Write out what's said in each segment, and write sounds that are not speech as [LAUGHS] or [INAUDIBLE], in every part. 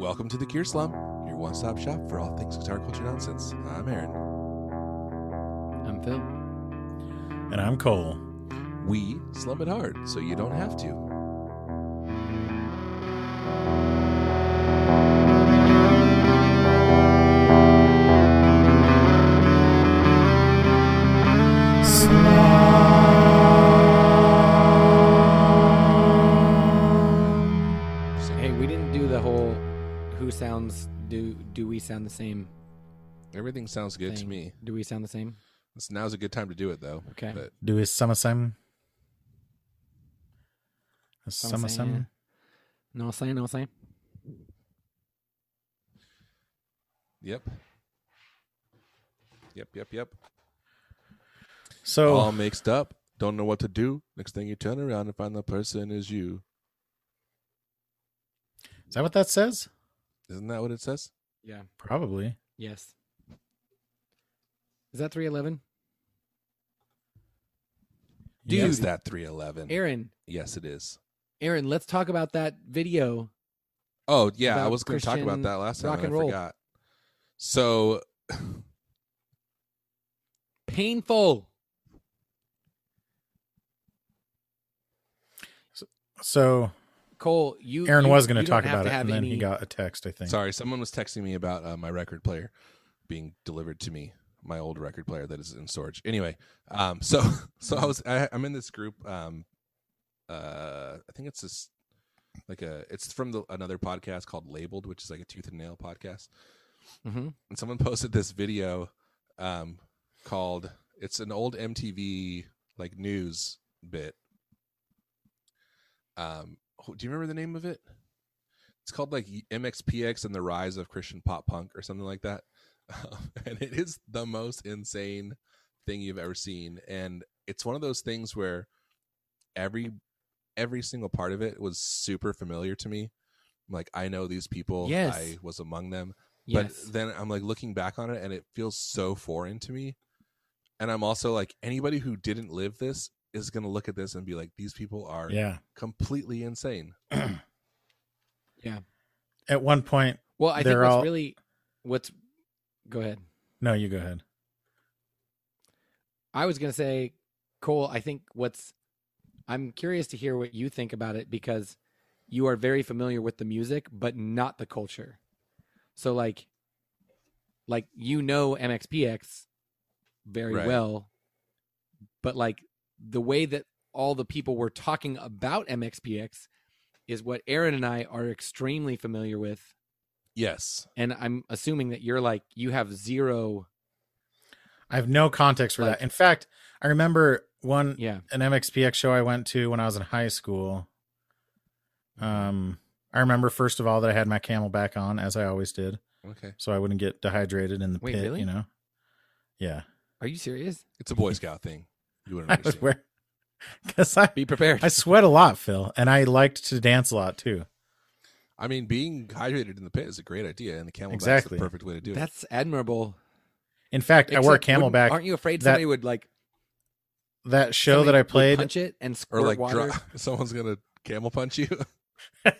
Welcome to the Gear Slum, your one stop shop for all things guitar culture nonsense. I'm Aaron. I'm Phil. And I'm Cole. We slum it hard so you don't have to. Do do we sound the same Everything sounds good to me. Do we sound the same? This- Now's a good time to do it, though. Okay. But Do is summer sim? Summer Summer sim. sim? No saying, no saying. yep. Yep, yep, yep. So All mixed up. Don't know what to do. Next thing you turn around and find the person is you. is that what that says? Isn't that what it says? Yeah. Probably. Yes. Is that 311? Dude. Is that 311? Aaron, Yes, it is. Aaron, let's talk about that video. Oh yeah, I about was going to talk about that last time. rock and and I roll. forgot. So [SIGHS] Painful. So Cole, you Aaron you- was going to talk about it, and then any- he got a text. I think. sorry, someone was texting me about uh, my record player being delivered to me. My old record player that is in storage. Anyway, um, so [LAUGHS] so I was I, I'm in this group. Um, uh, I think it's this like a it's from the, another podcast called Labeled, which is like a tooth and nail podcast. Mhm. and someone [LAUGHS] posted this video um, called it's an old MTV like news bit. Um, wh- do you remember the name of it? It's called like MXPX and the Rise of Christian Pop Punk or something like that. [LAUGHS] Um, and it is the most insane thing you've ever seen and it's one of those things where every every single part of it was super familiar to me. I'm Like I know these people. Yes. I was among them Yes. but then I'm like looking back on it and it feels so foreign to me. And I'm also like anybody who didn't live this is going to look at this and be like these people are Yeah. completely insane. [CLEARS THROAT] Yeah. At one point, well, I think they're what's all- really what's go ahead. no, you go ahead. I was going to say, Cole, I think what's, I'm curious to hear what you think about it because you are very familiar with the music, but not the culture. So, like, like you know MXPX very Right. well, but like the way that all the people were talking about MXPX is what Aaron and I are extremely familiar with. Yes. And I'm assuming that you're like, you have zero. I have no context for Like- that. In fact, I remember one Yeah. an MXPX show I went to when I was in high school. Um, I remember first of all that I had my CamelBak on, as I always did, Okay. so I wouldn't get dehydrated in the Wait, pit. really? You know. Yeah, Are you serious? It's a Boy Scout thing. You wouldn't [LAUGHS] I was understand. wearing because I Be prepared. I sweat a lot, Phil, and I liked to dance a lot too. I mean, being hydrated in the pit is a great idea, and the CamelBak's Exactly. the perfect way to do it. That's admirable. In fact, I wore a Except wouldn't- CamelBak. Aren't you afraid that- somebody would like That show that I played punch it and Or squirt like, water? dro- [LAUGHS] someone's gonna camel punch you. [LAUGHS]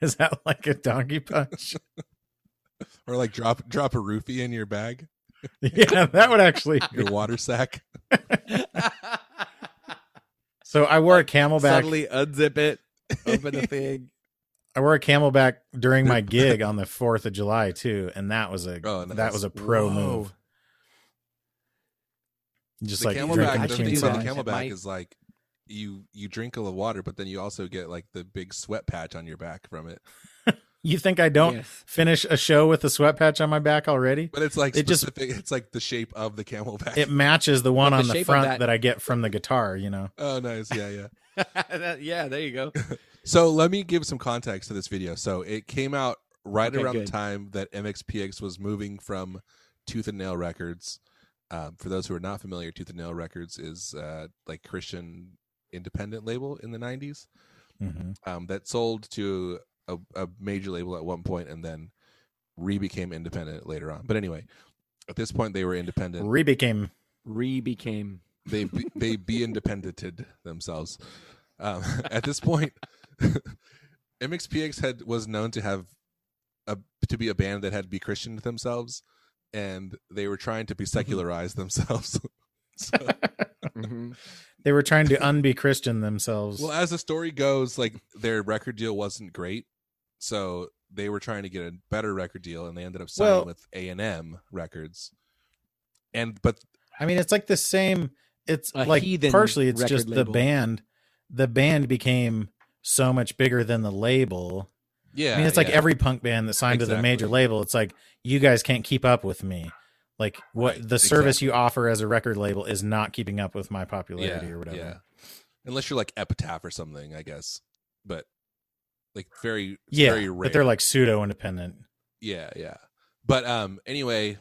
is that like a donkey punch? or like drop drop a roofie in your bag, [LAUGHS] yeah, that would actually. [LAUGHS] your water sack. [LAUGHS] So I wore a CamelBak. Suddenly unzip it, open the thing. I wore a CamelBak during my gig on the Fourth of July too, and that was a Oh, nice. that was a pro Whoa. move. Just the like CamelBak, the Imagine thing about the that. chainsaw. It CamelBak might- is like you you drink a little water, but then you also get like the big sweat patch on your back from it. You think I don't Yes. finish a show with a sweat patch on my back already? But it's like It just, it's like the shape of the CamelBak. It matches the one But the on the shape front that- that... I get from the guitar. You know. oh, nice. Yeah, yeah. [LAUGHS] That- yeah, there you go. [LAUGHS] So let me give some context to this video. So it came out right Okay, around good. the time that MXPX was moving from Tooth and Nail Records. Um, for those who are not familiar, Tooth and Nail Records is uh, like Christian independent label in the '90s hmm um, that sold to a, a major label at one point and then re became independent later on. But anyway, at this point they were independent. Re became Re became they be, [LAUGHS] they be independented themselves. Um, [LAUGHS] at this point, [LAUGHS] MXPX had was known to have a to be a band that had to be Christian themselves, and they were trying to be secularize themselves. so, Mhm. They were trying to unbe Christian themselves. well, as the story goes, like their record deal wasn't great, so they were trying to get a better record deal, and they ended up signing Well- with A and M Records. And but I mean, it's like the same. It's like heathen partially it's record just the band. The band became so much bigger than the label. yeah, I mean, it's like yeah. every punk band that signed to the major label. It's like you guys can't keep up with me. Like what Right, the service exactly. you offer as a record label is not keeping up with my popularity or whatever. Yeah. Unless you're like Epitaph or something, I guess. But like very, Yeah, very rare. but they're like pseudo independent. yeah, yeah. But um, anyway,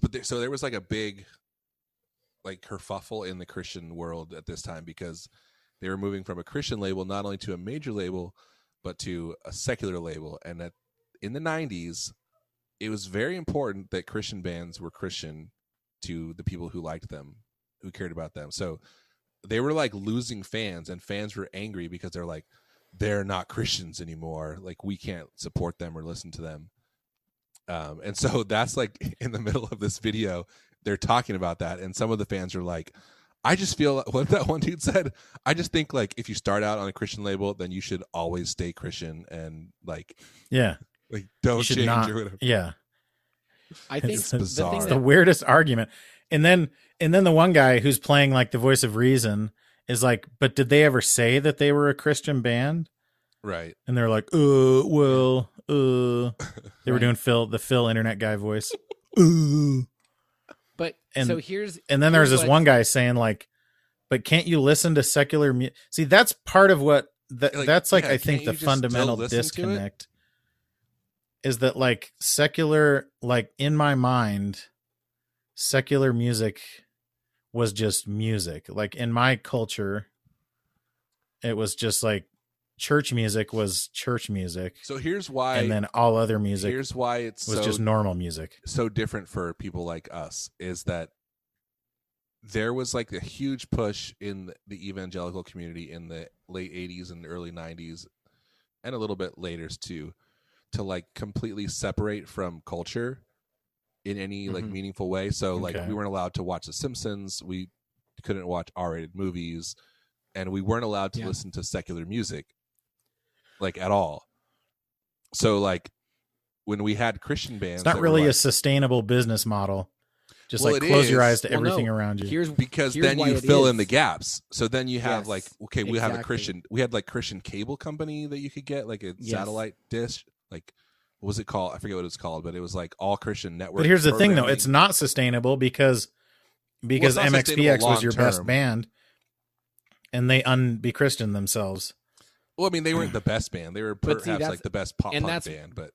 but there, so there was like a big like kerfuffle in the Christian world at this time because they were moving from a Christian label not only to a major label but to a secular label, and that in the '90s, it was very important that Christian bands were Christian to the people who liked them, who cared about them. So they were like losing fans, and fans were angry because they're like, they're not Christians anymore. Like we can't support them or listen to them. Um, and so [LAUGHS] that's like [LAUGHS] in the middle of this video, they're talking about that, and some of the fans are like, I just feel [LAUGHS] what that one dude said. I just think like if you start out on a Christian label, then you should always stay Christian and like Yeah, like don't change not. or whatever. Yeah, I think It's the bizarre. thing that the weirdest argument. And then and then the one guy who's playing like the voice of reason is like, but did they ever say that they were a Christian band? Right. And they're like, uh, well, uh, [LAUGHS] they were Right. doing Phil, the Phil internet guy voice. [LAUGHS] Uh. But And- so here's And then there's this what- one guy saying like, but can't you listen to secular music? See, that's part of what that, Like, that's like yeah, I think the you just still fundamental listen to it? disconnect is that like secular, like in my mind, secular music was just music. Like in my culture, it was just like church music was church music, So here's why. and then all other music here's why it's was so just normal music. so different for people like us is that there was like a huge push in the evangelical community in the late 80s and early 90s and a little bit later too to like completely separate from culture in any like Mhm. meaningful way so like Okay. we weren't allowed to watch the simpsons we couldn't watch r-rated movies and we weren't allowed to Yeah. listen to secular music like at all so like when we had christian bands It's not that were, really a sustainable business model. Just Well, like it close your eyes to Well, no. everything around you. here's because here's then you it fill in the gaps. So then you have Yes, like okay, we have a. Christian. We had like Christian cable company that you could get like a Yes. satellite dish. Like what was it called? I forget what it's called, but it was like all Christian network. But here's the thing, though: it's not sustainable because because Well, MXPX was your best band, and they unbe Christian themselves. well, I mean, they weren't the best band. They were But see, perhaps like the best pop and punk band, but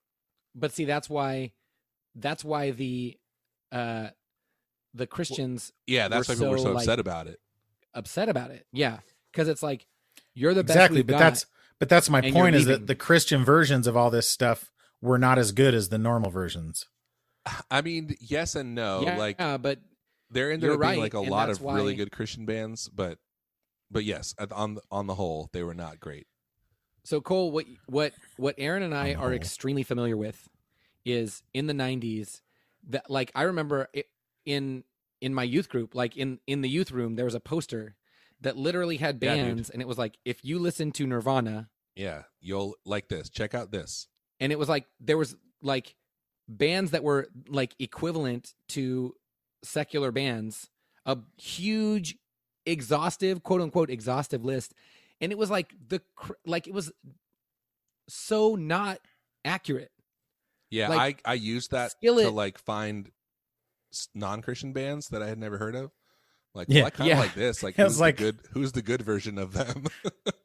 but see that's why that's why the uh the Christians yeah, that's why We're were so, so like, upset about it. upset about it. Yeah, because it's like you're the best exactly, we've but got. that's but that's my and point: is that the Christian versions of all this stuff were not as good as the normal versions. [SIGHS] I mean, yes and no. yeah, Like uh, but there ended you're up being right, like a lot that's of really good Christian bands, but but yes, on on the whole, they were not great. So Cole, what what what Aaron and I On are extremely familiar with is in the '90s that like I remember it, in in my youth group, like in in the youth room, there was a poster that literally had Yeah, bands, and it was like if you listen to Nirvana, Yeah, you'll like this. Check out this. And it was like there was like bands that were like equivalent to secular bands, a huge, exhaustive, quote unquote, exhaustive list, and it was like the like it was so not accurate. Yeah, Like, I I used that to like find non Christian bands that I had never heard of. Like, Yeah. well, I kind of Yeah. like this. Like, [LAUGHS] It was who's like- the good? Who's the good version of them? [LAUGHS]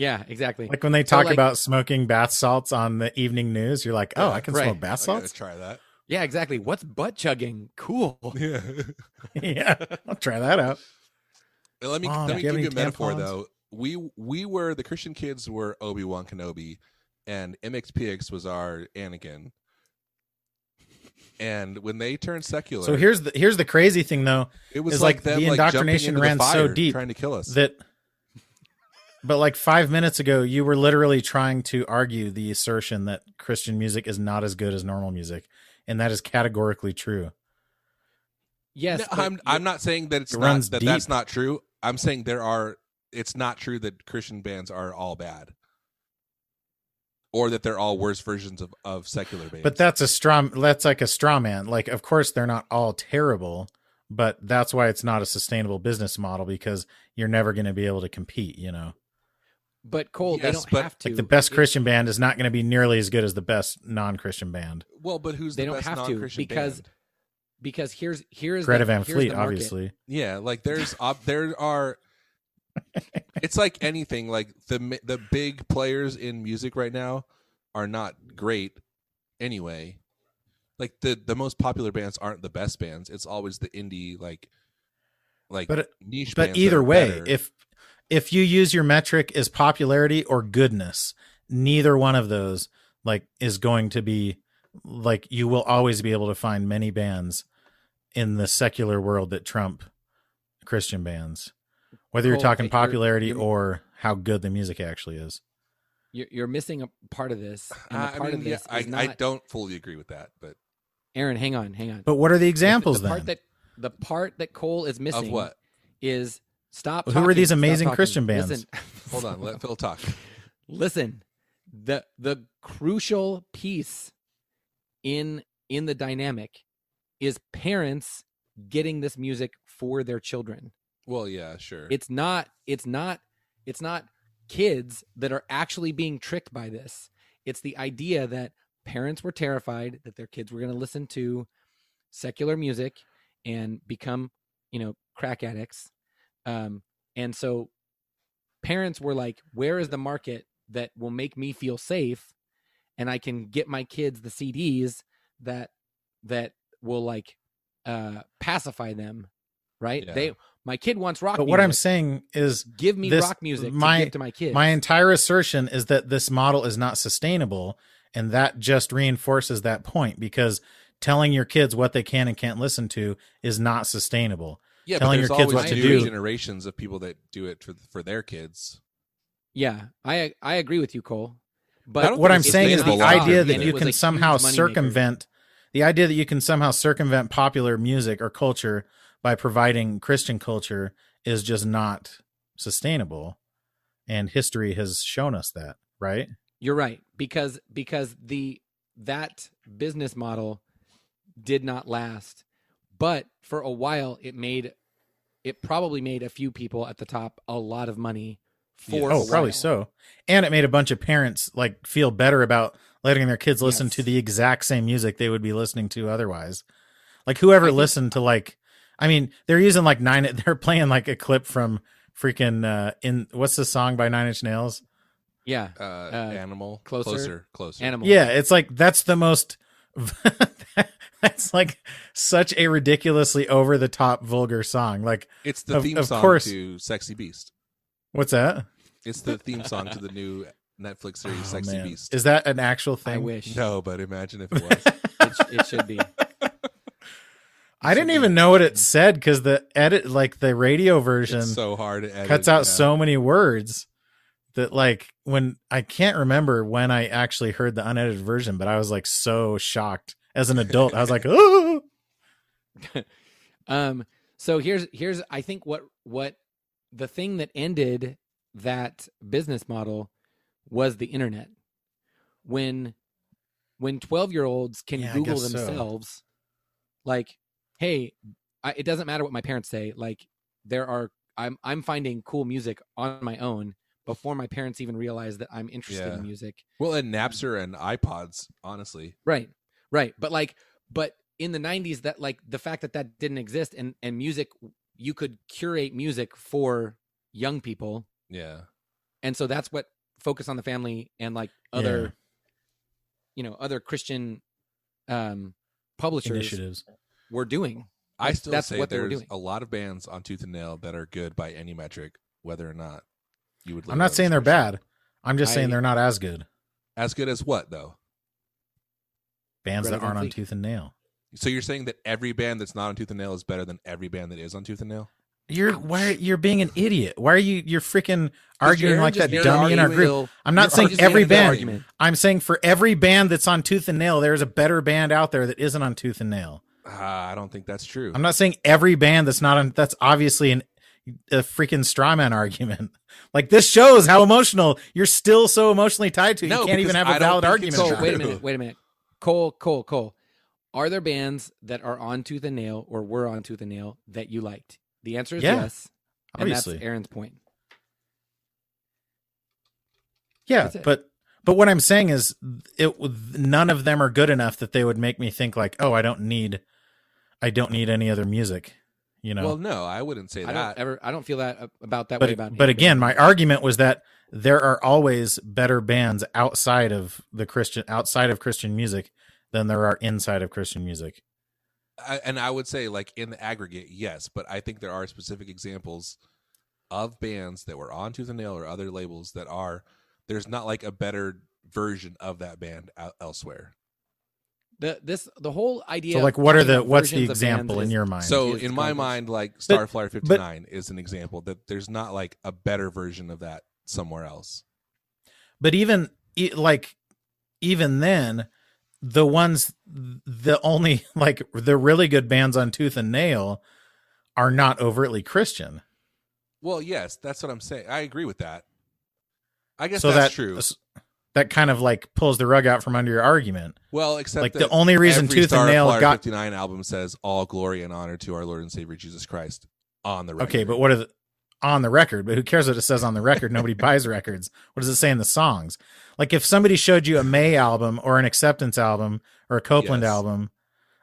Yeah, exactly. Like when they So, talk like- about smoking bath salts on the evening news, you're like, "Oh, Yeah, I can right. smoke bath salts." try that. yeah, exactly. What's butt chugging? Cool. [LAUGHS] Yeah. [LAUGHS] yeah, I'll try that out. let me Mom, let me you give you any a metaphor tampons? though. We we were the Christian kids were Obi Wan Kenobi, and MXPX was our Anakin. And when they turned secular, So here's the here's the crazy thing though it was like, like them the like jumping indoctrination into the ran so deep trying to kill us. that but like five minutes ago, you were literally trying to argue the assertion that Christian music is not as good as normal music, and that is categorically true. Yes, No, I'm I'm not saying that it's It not runs that that's not true. I'm saying there are. It's not true that Christian bands are all bad, or that they're all worse versions of of secular bands. But that's a straw. That's like a straw man. Like, of course, they're not all terrible, but that's why it's not a sustainable business model because you're never going to be able to compete. You know, But Cole, they don't but- have to. like the best It- Christian band is not going to be nearly as good as the best non-Christian band. well, but who's They the don't best have to, non-Christian because band? because here's here's Greta the, Van here's Fleet, obviously. Yeah, like there's op- [LAUGHS] there are. It's like anything. Like the the big players in music right now are not great anyway. Like the the most popular bands aren't the best bands. It's always the indie like like But it- niche. But bands either way, better. if if you use your metric as popularity or goodness, neither one of those like is going to be like you will always be able to find many bands in the secular world that trump Christian bands. Whether you're Cole, talking you're- popularity you're- or how good the music actually is. You're, you're missing a part of this, and the I mean, of yeah, I, not. I don't fully agree with that, but Aaron, hang on, hang on. But what are the The- examples the, part then? that the part that Cole is missing of what? is stop. Who are these amazing. Christian bands? Listen, [LAUGHS] Hold on, let Phil talk. [LAUGHS] listen. The the crucial piece in in the dynamic is parents getting this music for their children. Well, yeah, sure. It's not it's not it's not kids that are actually being tricked by this. It's the idea that parents were terrified that their kids were going to listen to secular music and become, you know, crack addicts. Um and so parents were like, "Where is the market that will make me feel safe and I can get my kids the CDs that that will like uh pacify them?" Right? Yeah. They my kid wants rock But what I'm saying is give me This- rock music my- to give to my kids. My entire assertion is that this model is not sustainable, and that just reinforces that point because telling your kids what they can and can't listen to is not sustainable. Yeah, telling but your there's kids always what to do. generations of people that do it for for their kids. yeah, I I agree with you, Cole. But What I'm saying is the idea that you can somehow huge moneymaker. circumvent the idea that you can somehow circumvent popular music or culture by providing Christian culture is just not sustainable. And history has shown us that, right? you're right because because the that business model did not last. But for a while it made it probably made a few people at the top a lot of money for Oh, probably so. And it made a bunch of parents like feel better about letting their kids listen Yes. to the exact same music they would be listening to otherwise. Like whoever I think- listened to like I mean, they're using like nine [LAUGHS] they're playing like a clip from freaking uh in what's the song by Nine Inch Nails? Yeah. Uh, animal closer. closer, closer. Animal. Yeah, it's like that's the most [LAUGHS] that's like such a ridiculously over the top vulgar song. Like It's the Of- theme of song course. to Sexy Beast. what's that? It's the theme song to the new Netflix series Oh, Sexy man. Beast. Is that an actual thing? I wish. no, but imagine if it was. [LAUGHS] It, it should be. I didn't be- even know what it said because the edit, like the radio version, it's so hard to edit. cuts out yeah. so many words that, like, when I can't remember when I actually heard the unedited version, but I was like so shocked as an adult. I was like, [LAUGHS] oh, Um, so here's here's I think what what the thing that ended that business model was the internet. When when 12 year olds can Yeah, Google guess so. themselves, like, hey, I, it doesn't matter what my parents say. Like, there are I'm I'm finding cool music on my own before my parents even realized that I'm interested Yeah. in music. Well, and Napster and iPods, honestly. Right. Right. But like but in the 90s that like the fact that that didn't exist and and music you could curate music for young people Yeah. and so that's what focus on the family and like other you know other Christian um publishers initiatives. were doing. I Like, still that's say what they were there's doing. a lot of bands on Tooth and Nail that are good by any metric, whether or not you would. I'm not saying they're bad. I'm just saying they're not as good. As good as what though? Bands Greta that aren't on Tooth and Nail. So you're saying that every band that's not on Tooth and Nail is better than every band that is on Tooth and Nail? You're why you're being an idiot. Why are you you're freaking arguing Aaron like that dummy in our group? argument. I'm not You're saying every band. I'm saying for every band that's on Tooth and Nail, there's a better band out there that isn't on Tooth and Nail. Uh, I don't think that's true. I'm not saying every band that's not on. That's obviously an a freaking straw man argument. Like this shows how emotional you're still so emotionally tied to. No, you can't even have a valid argument. Cole, wait a minute, wait a minute. Cole, Cole, Cole. Are there bands that are on Tooth and Nail or were on Tooth and Nail that you liked? The answer is Yeah, yes. And Obviously, that's Aaron's point. yeah, but but what I'm saying is, it none of them are good enough that they would make me think like, oh, I don't need, I don't need any other music. You know, Well, no, I wouldn't say I that. don't ever. I don't feel that uh, about that way but about. but any again, my argument was that there are always better bands outside of the Christian outside of Christian music than there are inside of Christian music. I, and I would say, like in the aggregate, yes, but I think there are specific examples of bands that were on Tooth and Nail or other labels that are. There's not like a better version of that band out elsewhere. The this the whole idea. So, like, what are the what's the versions of bands example in your mind? So in my mind, like But- Starflyer 59 is an example that there's not like a better version of that somewhere else. but even like even then the ones the only [LAUGHS] like the really good bands on tooth and nail are not overtly christian Well, yes, that's what I'm saying. I agree with that. I guess so that's that true. That kind of like pulls the rug out from under your argument Well, except like the only reason tooth and nail got 59 album says all glory and honor to our Lord and Savior Jesus Christ on the record. okay but what are the on the record but who cares what it says on the record nobody [LAUGHS] buys records what does it say in the songs like if somebody showed you a Mae album or an acceptance album or a copeland Yes. album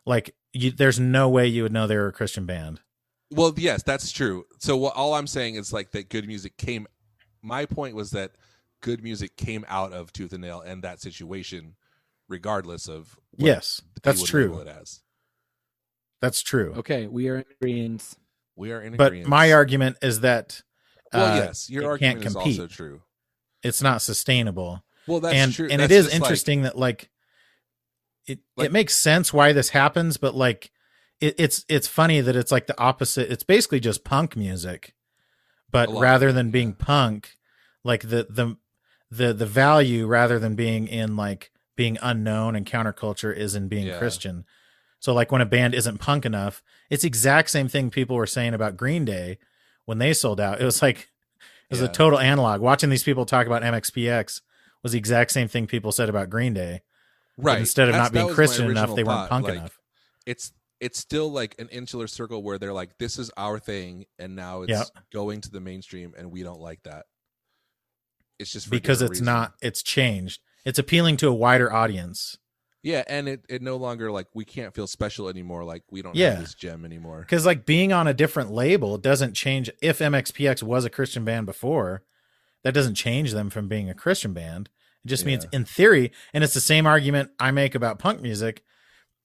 like you, there's no way you would know they were a christian band Well, yes, that's true. So what, all I'm saying is like that good music came. My point was that good music came out of Tooth and Nail and that situation, regardless of what yes that's true It as. that's true Okay, we are in agreement. We are in but agreement. my argument is that well, uh, yes, your it can't argument is compete. also true. it's not sustainable Well, that's and true, and That's it is just like- interesting that like it Like- it makes sense why this happens but like it, it's it's funny that it's like the opposite it's basically just punk music but A lot of rather than being yeah. punk like the the the the value rather than being in like being unknown and counterculture is in being Yeah. christian so like when a band isn't punk enough it's exact same thing people were saying about green day when they sold out it was like it was a total analog watching these people talk about mxpx was the exact same thing people said about green day but right. instead of That's- not being christian enough they weren't punk like, enough It's it's still like an insular circle where they're like, this is our thing, and now it's Yeah. going to the mainstream, and we don't like that. It's just because it's reasons. not it's changed it's appealing to a wider audience Yeah, and it, it no longer like we can't feel special anymore. Like we don't Yeah. have this gem anymore. because like being on a different label doesn't change if mxpx was a christian band before that doesn't change them from being a christian band it just means in theory and it's the same argument i make about punk music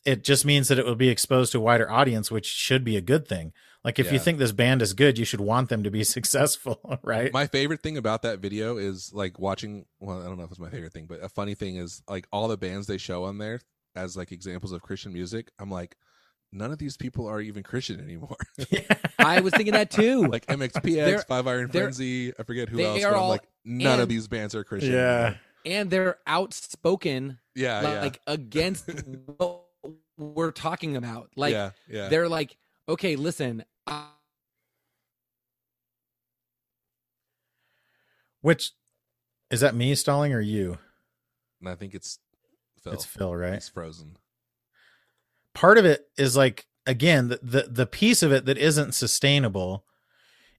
it just means that it will be exposed to a wider audience which should be a good thing like if you think this band is good you should want them to be [LAUGHS] successful [LAUGHS] right My favorite thing about that video is like watching. Well, I don't know if it's my favorite thing, but a funny thing is like all the bands they show on there as like examples of Christian music. I'm like, none of these people are even Christian anymore. [LAUGHS] I was thinking that too. like MXPX, They're- Five Iron they're- Frenzy. I forget who they else. are But I'm all- like, none of these bands are Christian. yeah anymore. and they're outspoken yeah, yeah, like against what we're talking about. Like yeah, yeah. they're like, okay, listen, uh, which is that me stalling or you and I think it's Phil. it's phil right He's frozen. part of it is like again the, the the piece of it that isn't sustainable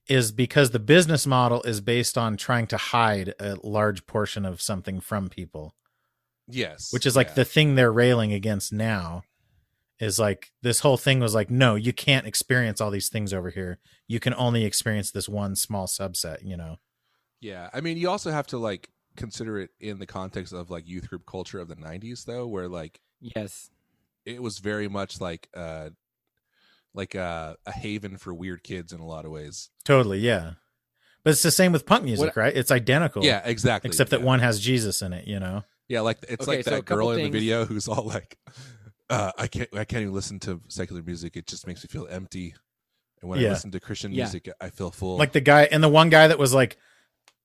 is because the business model is based on trying to hide a large portion of something from people Yes, which is like yeah. the thing they're railing against now is like this whole thing was like no you can't experience all these things over here you can only experience this one small subset you know Yeah, I mean, you also have to like consider it in the context of like youth group culture of the '90s, though, where like yes, it was very much like uh like uh, a haven for weird kids in a lot of ways. totally yeah but it's the same with punk music What- right it's identical Yeah, exactly. except that yeah. one has jesus in it you know Yeah, like it's Okay, like so that couple girl in the video who's all like, uh, "I can't, I can't even listen to secular music. It just makes me feel empty." And when I listen to Christian Yeah. music, I feel full. Like the guy and the one guy that was like,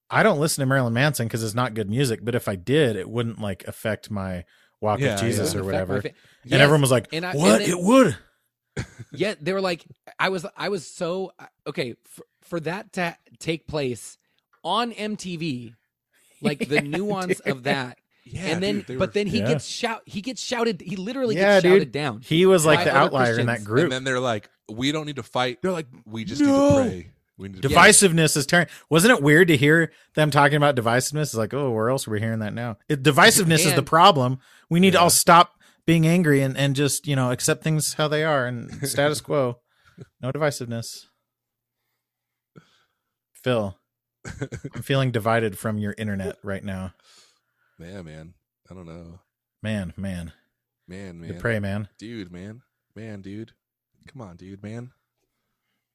I don't listen to Marilyn Manson because it's not good music, but if I did, it wouldn't like affect my walk Yeah, with Jesus yeah. or whatever. fa- And Yes, everyone was like, and I- and "What? then- it would." [LAUGHS] yeah they were like i was i was so okay for, for that to take place on mtv like the [LAUGHS] Yeah, nuance of that yeah, and then dude, they but were- then he Yeah. gets shout he gets shouted he literally Yeah, gets shouted dude. down He was like the other outlier in that group. and then they're like, we don't need to fight. they're like We just No. need to pray. We need to divisiveness is turning. Wasn't it weird to hear them talking about divisiveness? It's like, oh, where else are we hearing that now? It, divisiveness is the problem. We need to all stop being angry and, and just you know accept things how they are and [LAUGHS] status quo. No divisiveness. Phil, I'm [LAUGHS] feeling divided from your internet right now. Man, man. I don't know. Man, man, Man, you man. pray, man. Dude, man. Man, dude. Come on, dude, man.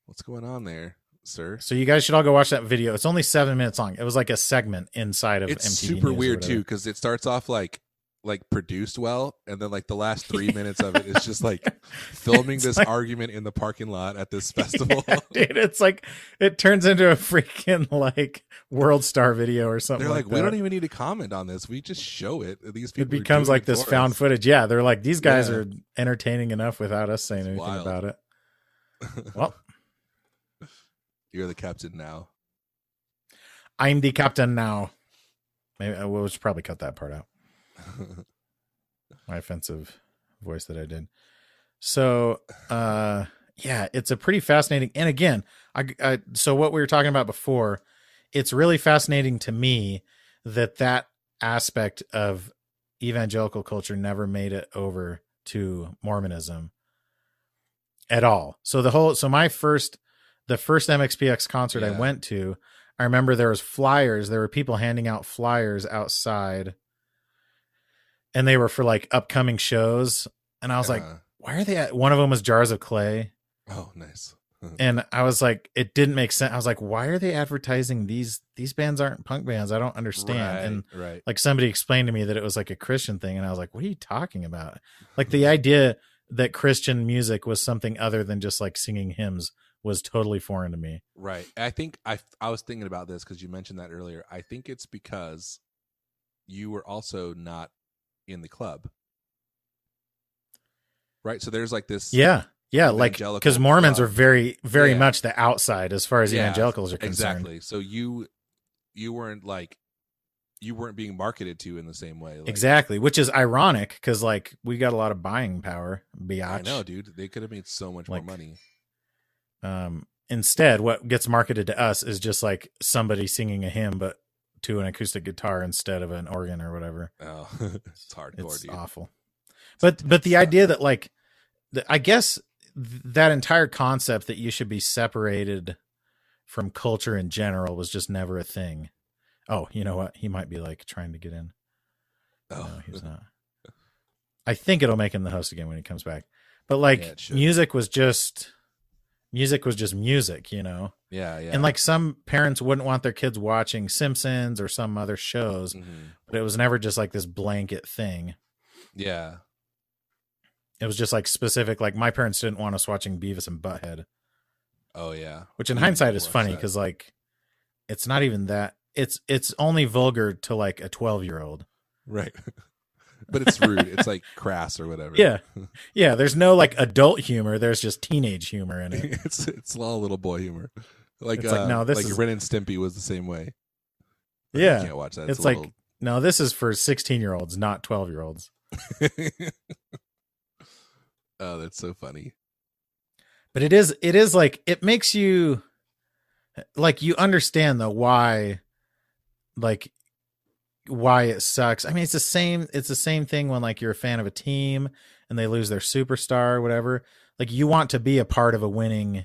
What's going on there, sir? So you guys should all go watch that video. It's only seven minutes long. It was like a segment inside of It's MTV super News weird too because it starts off like like produced well and then like the last [LAUGHS] three minutes of it is just like filming It's this like- argument in the parking lot at this [LAUGHS] festival Yeah, dude, it's like it turns into a freaking like world star video or something. they're like, like, we don't even need to comment on this we just show it these people it becomes like this found us. footage. Yeah, they're like these guys Yeah. are entertaining enough without us saying It's anything wild. about it. [LAUGHS] Well, you're the captain now I'm the captain now. Maybe uh, I will probably cut that part out. [LAUGHS] My offensive voice that I did. So, uh, yeah, it's a pretty fascinating. And again, I, I so what we were talking about before, it's really fascinating to me that that aspect of evangelical culture never made it over to Mormonism at all. So the whole so my first the first MXPX concert I went to, I remember there was flyers, there were people handing out flyers outside and they were for like upcoming shows and I was like, Uh, why are they at one of them was Jars of Clay oh nice [LAUGHS] and I was like it didn't make sense. I was like why are they advertising these these bands aren't punk bands? I don't understand. right, And right like somebody explained to me that it was like a Christian thing, and I was like, "What are you talking about?" Like the [LAUGHS] idea that Christian music was something other than just like singing hymns was totally foreign to me. Right. I think I I was thinking about this because you mentioned that earlier. I think it's because you were also not in the club. Right. So there's like this. Yeah, yeah, like because Mormons club. are very, very Yeah. much the outside as far as Yeah, evangelicals are concerned. Exactly. So you you weren't like you weren't being marketed to in the same way. Like, Exactly, which is ironic because like we got a lot of buying power. Biatch. I know, dude. They could have made so much Like- more money. Um, instead, what gets marketed to us is just like somebody singing a hymn, but to an acoustic guitar instead of an organ or whatever. Oh, [LAUGHS] it's hardcore, it's dude. awful. But but the idea that like the, i guess th- that entire concept that you should be separated from culture in general was just never a thing. Oh you know what? He might be like trying to get in. Oh, no he's not. I think it'll make him the host again when he comes back. But like Yeah, music was just music was just music you know yeah, yeah. and like some parents wouldn't want their kids watching simpsons or some other shows Mhm. but it was never just like this blanket thing yeah, It was just like specific. Like my parents didn't want us watching Beavis and Butthead, oh yeah. which in hindsight is funny because like it's not even that. It's it's only vulgar to like a twelve year old. right. [LAUGHS] but it's rude. it's like crass or whatever. Yeah, [LAUGHS] yeah. There's no like adult humor. There's just teenage humor in it. [LAUGHS] it's it's all little boy humor. Like It's like, uh, no, this like is- Ren and Stimpy was the same way. You Yeah, can't watch that. It's a like- little- no, this is for sixteen year olds, not twelve year olds. [LAUGHS] oh, that's so funny. But it is it is like it makes you like you understand though why like why it sucks. I mean it's the same it's the same thing when like you're a fan of a team and they lose their superstar or whatever. Like you want to be a part of a winning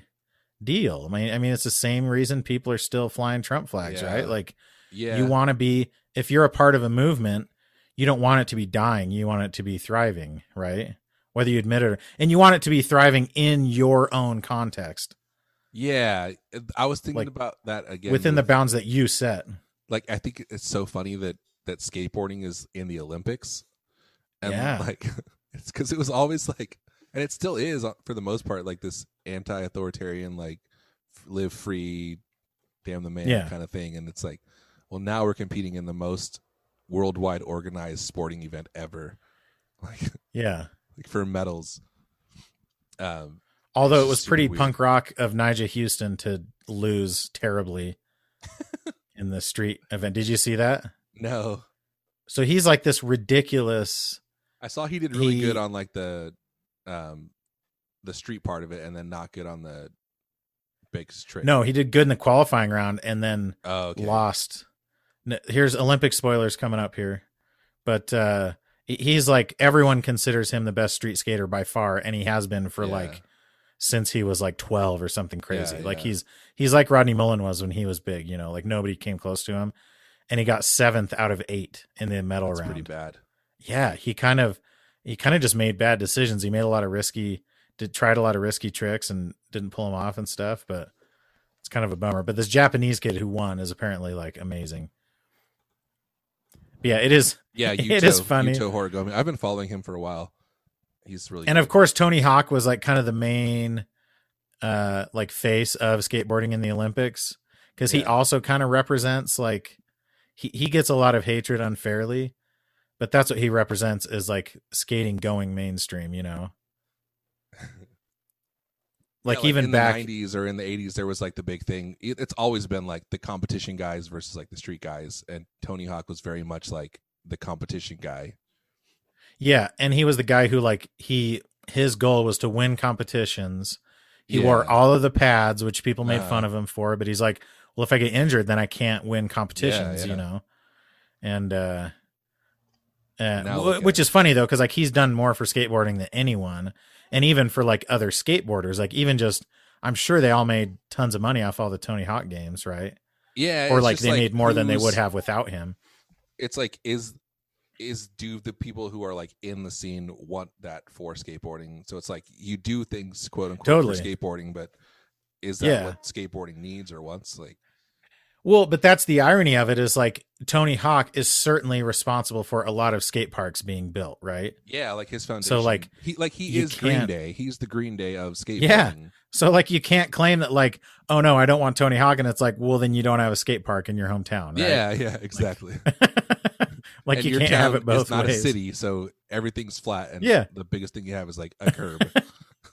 deal. I mean I mean it's the same reason people are still flying Trump flags, Yeah. right? Like Yeah, you want to be if you're a part of a movement, you don't want it to be dying. You want it to be thriving, right? Whether you admit it or, and you want it to be thriving in your own context yeah. I was thinking Like, about that again within the bounds that you set. like I think it's so funny that that skateboarding is in the Olympics, and Yeah. like [LAUGHS] it's because it was always like and it still is uh, for the most part like this anti-authoritarian like live free damn the man Yeah. kind of thing and it's like well now we're competing in the most worldwide organized sporting event ever [LAUGHS] like Yeah. like for medals um Although it was pretty weird. punk rock of Nyjah Huston to lose terribly [LAUGHS] in the street event. Did you see that? No So he's like this ridiculous. i saw he did really He- good on like the um the street part of it and then not good on the big trick No, he did good in the qualifying round and then oh okay. lost. Here's Olympic spoilers coming up here, but uh, he's like everyone considers him the best street skater by far, and he has been for Yeah. like since he was like 12 or something crazy. Yeah, like yeah. he's he's like Rodney Mullen was when he was big. You know, like nobody came close to him, and he got seventh out of eight in the medal That's round. pretty bad Yeah, he kind of he kind of just made bad decisions. He made a lot of risky did tried a lot of risky tricks and didn't pull them off and stuff, but it's kind of a bummer. But this Japanese kid who won is apparently like amazing. But yeah, it is. Yeah, [LAUGHS] It Yuto, is funny. Yuto Horigome. I've been following him for a while. He's really And good. of course Tony Hawk was like kind of the main uh like face of skateboarding in the Olympics cuz he also kind of represents like he he gets a lot of hatred unfairly, but that's what he represents is like skating going mainstream, you know. [LAUGHS] Like, Yeah, even in back the 90s or in the 80s there was like the big thing it, it's always been like the competition guys versus like the street guys and tony hawk was very much like the competition guy Yeah, and he was the guy who like he his goal was to win competitions. He Yeah. wore all of the pads, which people made Uh-huh. fun of him for, but he's like, well, if I get injured, then I can't win competitions, yeah. you know. And uh, uh Now wh- look at which is funny though, because like he's done more for skateboarding than anyone, and even for like other skateboarders, like even just I'm sure they all made tons of money off all the Tony Hawk games, right? yeah or like they made more than they would have without him. it's like is is do the people who are like in the scene want that for skateboarding so it's like you do things quote unquote Totally. for skateboarding but is that Yeah. what skateboarding needs or wants like Well, but that's the irony of it is like Tony Hawk is certainly responsible for a lot of skate parks being built, right? yeah like his foundation So like, he like he is green day he's the green day of skateboarding Yeah. So like you can't claim that like, oh no, I don't want Tony Hawk, and it's like, well then you don't have a skate park in your hometown, right? yeah yeah exactly [LAUGHS] like And you can't have it both is not ways. a city so everything's flat and Yeah. the biggest thing you have is like a curb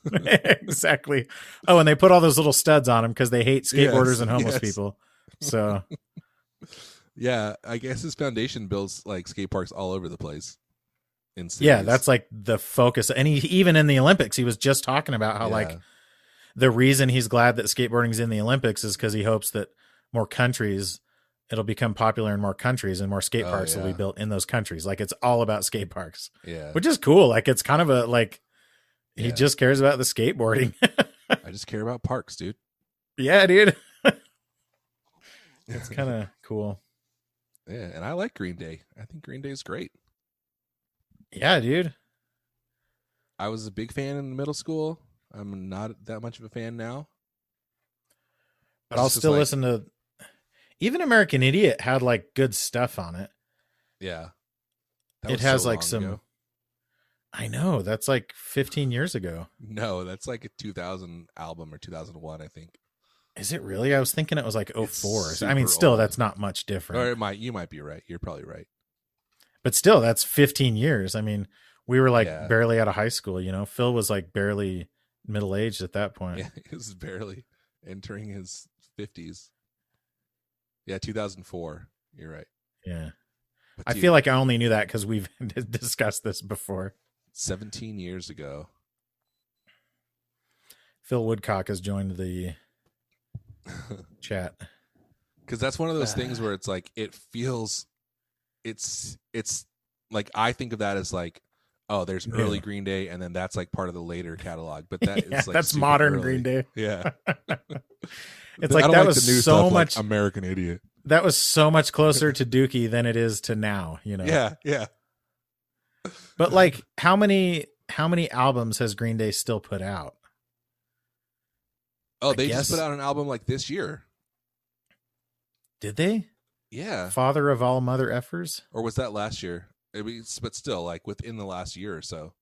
[LAUGHS] exactly. Oh, and they put all those little studs on them because they hate skateboarders Yes, and homeless yes. people. So [LAUGHS] yeah i guess his foundation builds like skate parks all over the place in cities. yeah, that's like the focus. And he even in the Olympics, he was just talking about how like the reason he's glad that skateboarding's in the Olympics is because he hopes that more countries it'll become popular in more countries and more skate Oh, parks will be built in those countries. Like it's all about skate parks, yeah which is cool. Like it's kind of a like he Yeah. just cares about the skateboarding. [LAUGHS] i just care about parks dude yeah, dude. It's kind of cool. yeah and i like green day i think green day is great Yeah, dude. i was a big fan in middle school i'm not that much of a fan now But I'll still like- listen to even American Idiot had like good stuff on it. yeah It was has, so like, some- ago. I know, that's like 15 years ago. no that's like a 2000 album or 2001 i think Is it really? I was thinking it was like oh It's 04. I mean, still old. that's not much different. or it might you might be right you're probably right but still that's 15 years i mean we were like Yeah. barely out of high school you know phil was like barely middle aged at that point Yeah, [LAUGHS] he was barely entering his fifties. Yeah, two thousand four. You're right. yeah But i dude, feel like i only knew that because we've [LAUGHS] discussed this before seventeen years ago. phil woodcock has joined the [LAUGHS] chat Because that's one of those things [SIGHS] where it's like it feels, it's it's like I think of that as like, oh, there's early Yeah. Green Day, and then that's like part of the later catalog. But that [LAUGHS] is yeah, like that's modern early. green day Yeah, [LAUGHS] it's like that the was so stuff, like much American Idiot. that was so much closer to dookie than it is to now you know Yeah, yeah. but like how many how many albums has green day still put out Oh, I they just put out an album like this year. did they Yeah, father of all mother effers or was that last year? It was, but still, like within the last year or so.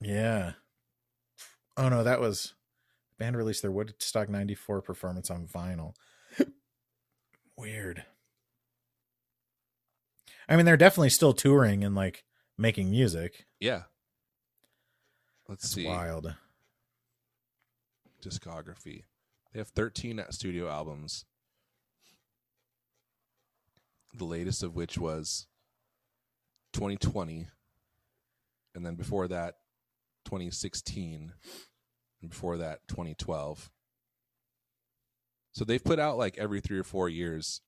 yeah Oh no, that was band released their Woodstock 94 performance on vinyl. [LAUGHS] Weird. I mean, they're definitely still touring and like making music. Yeah. Let's That's see. wild. Discography. They have 13 studio albums. The latest of which was 2020. And then before that, 2016. And before that, 2012. So they've put out like every three or four years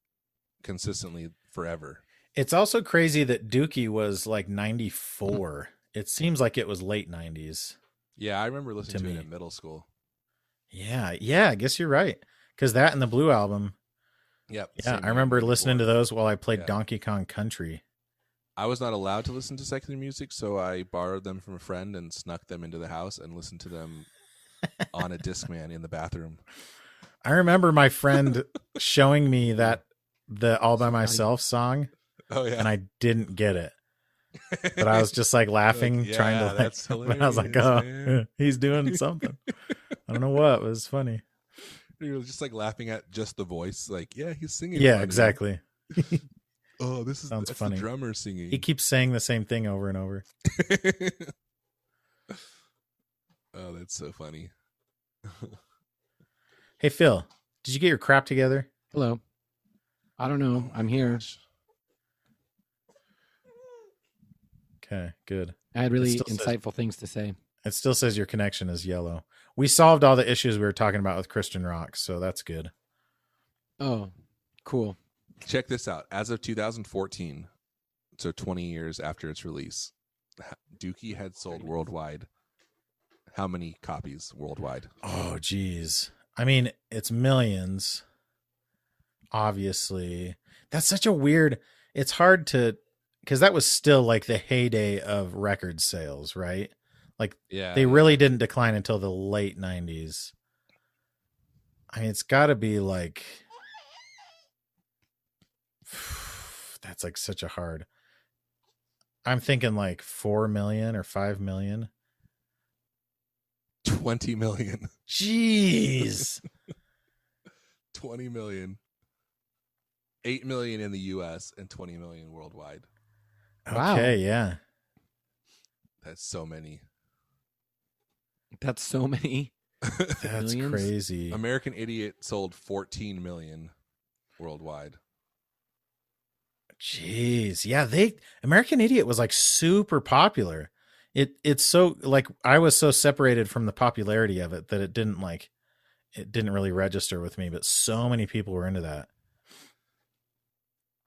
consistently forever. It's also crazy that Dookie was like 94. It seems like it was late 90s. Yeah, I remember listening To to, it in middle school. Yeah, yeah, I guess you're right. Because that and the Blue album. Yep. Yeah, I remember listening to those while I played Yeah. Donkey Kong Country. I was not allowed to listen to secular music, so I borrowed them from a friend and snuck them into the house and listened to them on a Discman [LAUGHS] in the bathroom. I remember my friend [LAUGHS] showing me that the All by Myself song, Oh yeah, and I didn't get it. But I was [LAUGHS] just like laughing, Like, trying to yeah, like. that's I was like, oh, man." he's doing something. I don't know what. It [LAUGHS] was funny. you were just like laughing at just the voice, like yeah, he's singing. Yeah, funny. exactly. [LAUGHS] [LAUGHS] Oh, this is Sounds funny. the drummer singing. He keeps saying the same thing over and over. oh, that's so funny. Hey Phil, did you get your crap together? Hello. I don't know. Oh I'm here. Gosh. Okay, good. I had really still says- insightful things to say. It still says your connection is yellow. We solved all the issues we were talking about with Christian rock, so that's good. Oh, cool. Check this out. As of 2014, so 20 years after its release, Dookie had sold worldwide. How many copies worldwide? Oh, geez. I mean, it's millions. Obviously, that's such a weird. It's hard to because that was still like the heyday of record sales, right? Like yeah, They really didn't decline until the late '90s. I mean, it's got to be like [SIGHS] that's like such a hard. I'm thinking like four million or five million. 20 million. Jeez. [LAUGHS] 20 million. 8 million in the US and 20 million worldwide. Wow. Okay, yeah. That's so many. That's so many. [LAUGHS] That's Millions? crazy. American Idiot sold 14 million worldwide. Jeez. Yeah, they American Idiot was like super popular. It it's so like I was so separated from the popularity of it that it didn't like it didn't really register with me, but so many people were into that.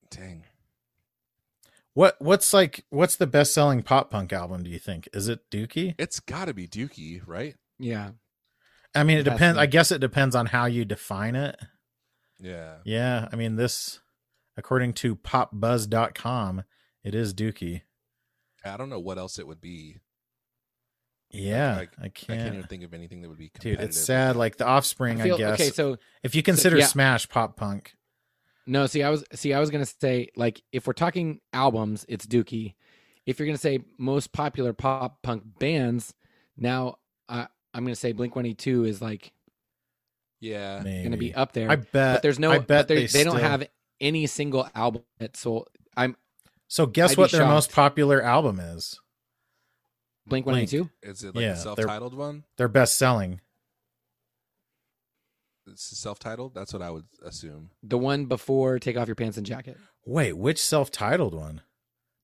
Dang. What what's like what's the best selling pop punk album do you think? Is it Dookie? It's got to be Dookie, right? Yeah. I mean it That's depends the- I guess it depends on how you define it. Yeah. Yeah, I mean this according to popbuzz.com, it is Dookie. I don't know what else it would be. Yeah, I- I, I can't can't. even think of anything that would be Dude, it's sad. Like the Offspring, I I, guess. okay, so if you consider yeah. Smash pop punk, no, see, I was see, I was gonna say like if we're talking albums, it's Dookie. If you're gonna say most popular pop punk bands, now uh, I'm gonna say Blink One Eighty Two is like yeah. maybe gonna be up there. I bet. but there's no, I bet they, they, they don't have any single album that sold. I'm So guess I'd what their most popular album is? Blink One Eighty Two. Is it like Yeah, a they're- self-titled one? Their best selling. It's self-titled. That's what I would assume. The one before Take Off Your Pants and Jacket. Wait, which self-titled one?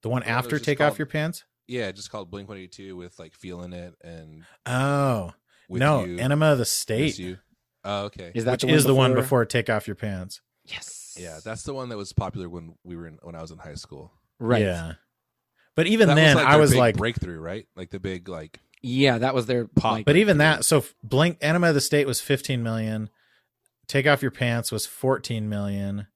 The one The one that after was just Take Off Your Pants? Yeah, just called Blink One Eighty Two with like feeling it and Oh with no, you, Enema of the State, You. Oh, okay. Is that which the one is the one before- before Take Off Your Pants. Yes. Yeah, that's the one that was popular when we were in when I was in high school. right. Yeah, but even that then, was like I was big like, breakthrough, right? Like the big like Yeah, that was their Pop. like, but even that. So Blink, Enema of the State was 15 million. Take Off Your Pants was 14 million.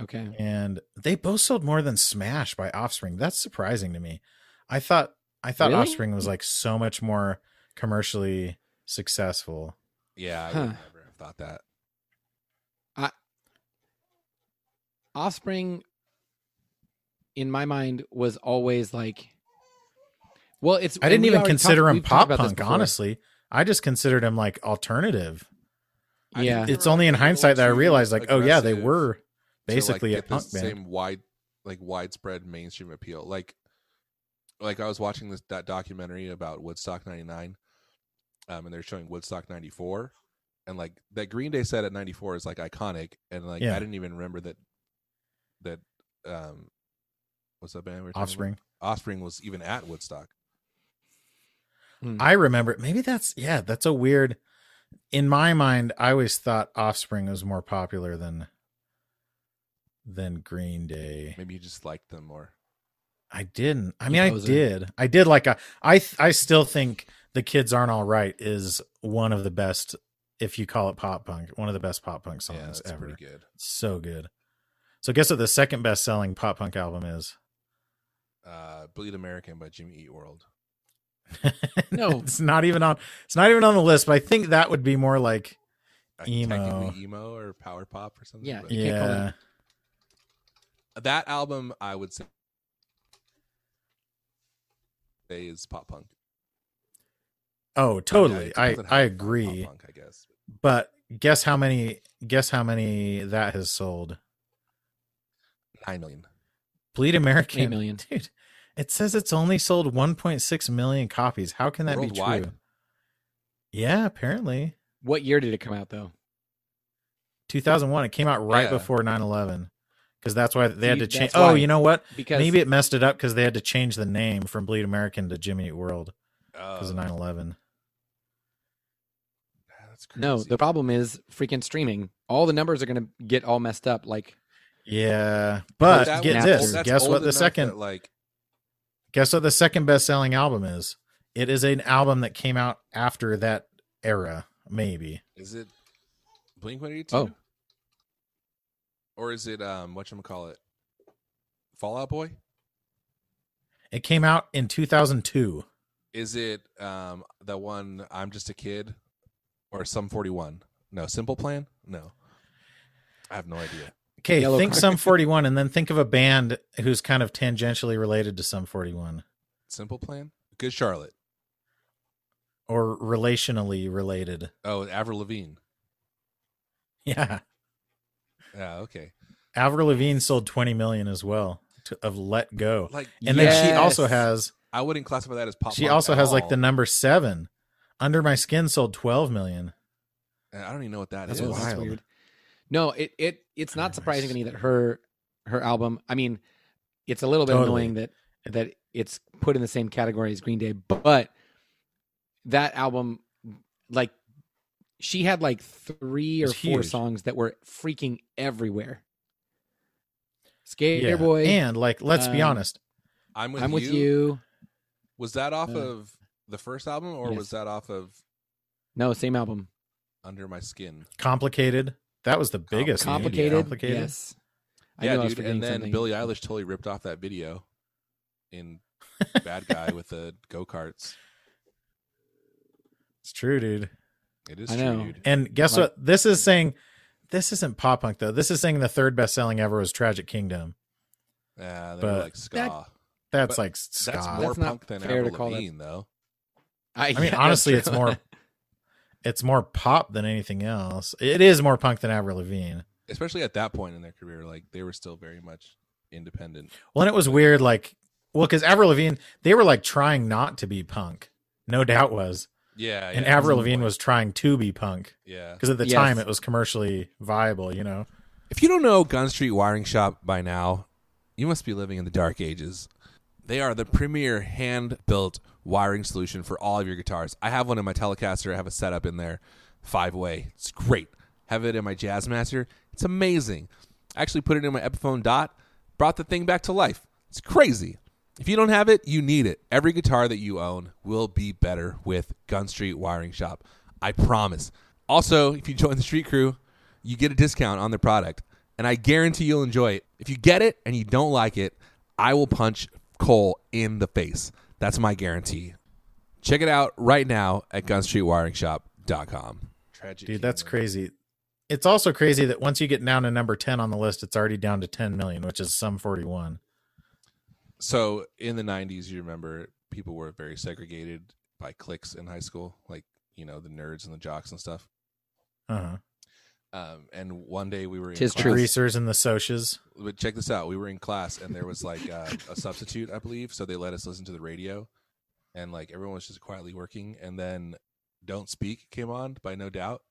okay. and they both sold more than Smash by Offspring. That's surprising to me. I thought I thought Really? Offspring was like so much more commercially successful. yeah. I Huh. would never have thought that. I, Offspring, in my mind, was always like, well, it's. I didn't even consider talked- them pop punk. Honestly, I just considered him like alternative. I Yeah. It's only in hindsight that I realized, like, oh yeah, they aggressive were to, like, basically a get punk band. Same wide, like widespread mainstream appeal. Like, like I was watching this that documentary about Woodstock '99, um, and they're showing Woodstock '94, and like that Green Day set at '94 is like iconic, and like Yeah. I didn't even remember that that um, what's that band? We were talking about? Offspring. Offspring was even at Woodstock. I remember maybe that's yeah, that's a weird in my mind, I always thought Offspring was more popular than than Green Day. Maybe you just liked them more. I didn't. I mean, I did. I did like a. I th- I still think the kids aren't all right is one of the best, if you call it pop punk, one of the best pop punk songs ever. yeah, that's ever. pretty good. So good. So guess what the second best selling pop punk album is? Uh, Bleed American by Jimmy Eat World. [LAUGHS] No. it's not even on. It's not even on the list. But I think that would be more like Emo. technically emo or power pop or something. Yeah, but- You can't call yeah. that- that album I would say is pop punk. Oh, totally. it I doesn't I have to be agree. Pop punk, I guess. But guess how many? Guess how many that has sold? Nine million. Bleed American, Eight million. [LAUGHS] dude. It says it's only sold 1.6 million copies. How can that be true? Yeah, apparently What year did it come out though? 2001. It came out right Yeah. before 9/11 because that's why they had to change. Oh, you know what? Because Maybe it messed it up because they had to change the name from Bleed American to Jimmy Eat World Oh, because of 9/11. crazy. no, the problem is freaking streaming. All the numbers are gonna get all messed up. Like Yeah, but get was- this. Guess what the second that, like Guess what the second best selling album is? It is an album that came out after that era, maybe. is it Blink One Eighty Two? Oh. or is it um what you call it? Fall Out Boy? It came out in 2002. Is it um the one I'm Just a Kid or Sum Forty One? No, Simple Plan? No, I have no idea. Okay, Yellow think Card. Sum [LAUGHS] 41 and then think of a band who's kind of tangentially related to Sum 41 Simple Plan? Good Charlotte. or relationally related. Oh, Avril Lavigne. Yeah. Yeah, okay. Avril Lavigne sold 20 million as well to, of Let Go. Like, And then she also has I wouldn't classify that as pop. she also at has like the number 7. Under My Skin sold 12 million. I don't even know what that That's is. Ew, wild. weird. No, it it it's not surprising to me that her her album. I mean, it's a little bit Totally. annoying that that it's put in the same category as Green Day, but that album, like, she had like three or It's four huge. songs that were freaking everywhere. Skater Yeah. Boy, And like let's be um, honest, I'm with I'm you. with you. Was that off Uh, of the first album, or yes. was that off of No, same album. Under My Skin? complicated. That was the biggest. dude. Complicated. Complicated. Yes. I yeah, knew I dude. And then something. Billie Eilish totally ripped off that video in [LAUGHS] Bad Guy with the go karts. It's true, dude. It is I true, know. dude. And guess Like- what? This is saying this isn't pop punk though. This is saying the third best selling ever was Tragic Kingdom. Yeah, they But- were like ska. That's But like ska. That's more That's not punk than fair to Avril call that- Lavigne, though. I, I mean, [LAUGHS] yeah, honestly, it's more it's more pop than anything else. It is more punk than Avril Lavigne. Especially at that point in their career, like they were still very much independent. Well, and it was weird, like well, because Avril Lavigne, they were like trying not to be punk. No doubt was. Yeah, And yeah, Avril Lavigne point. was trying to be punk. Yeah. Because at the Yes. time it was commercially viable, you know? If you don't know Gun Street Wiring Shop by now, you must be living in the dark ages. They are the premier hand built wiring solution for all of your guitars. I have one in my Telecaster. I have a setup in there, five way. It's great. Have it in my Jazzmaster. It's amazing. I actually put it in my Epiphone Dot, brought the thing back to life. It's crazy. If you don't have it, you need it. Every guitar that you own will be better with Gun Street Wiring Shop. I promise. Also, if you join the street crew, you get a discount on the product, and I guarantee you'll enjoy it. If you get it and you don't like it, I will punch Cole in the face. That's my guarantee. Check it out right now at gunstreetwiringshop.com. Tragic Dude, that's Kingdom. crazy. It's also crazy that once you get down to number 10 on the list, it's already down to 10 million, which is Sum 41. So in the 90s, you remember people were very segregated by cliques in high school. Like, you know the nerds and the jocks and stuff. Uh-huh. Um, and one day we were in Tis The true. class- greasers and the Socs. but check this out. We were in class and there was like uh, a substitute, I believe. So they let us listen to the radio, and like everyone was just quietly working. And then "Don't Speak" came on by No Doubt,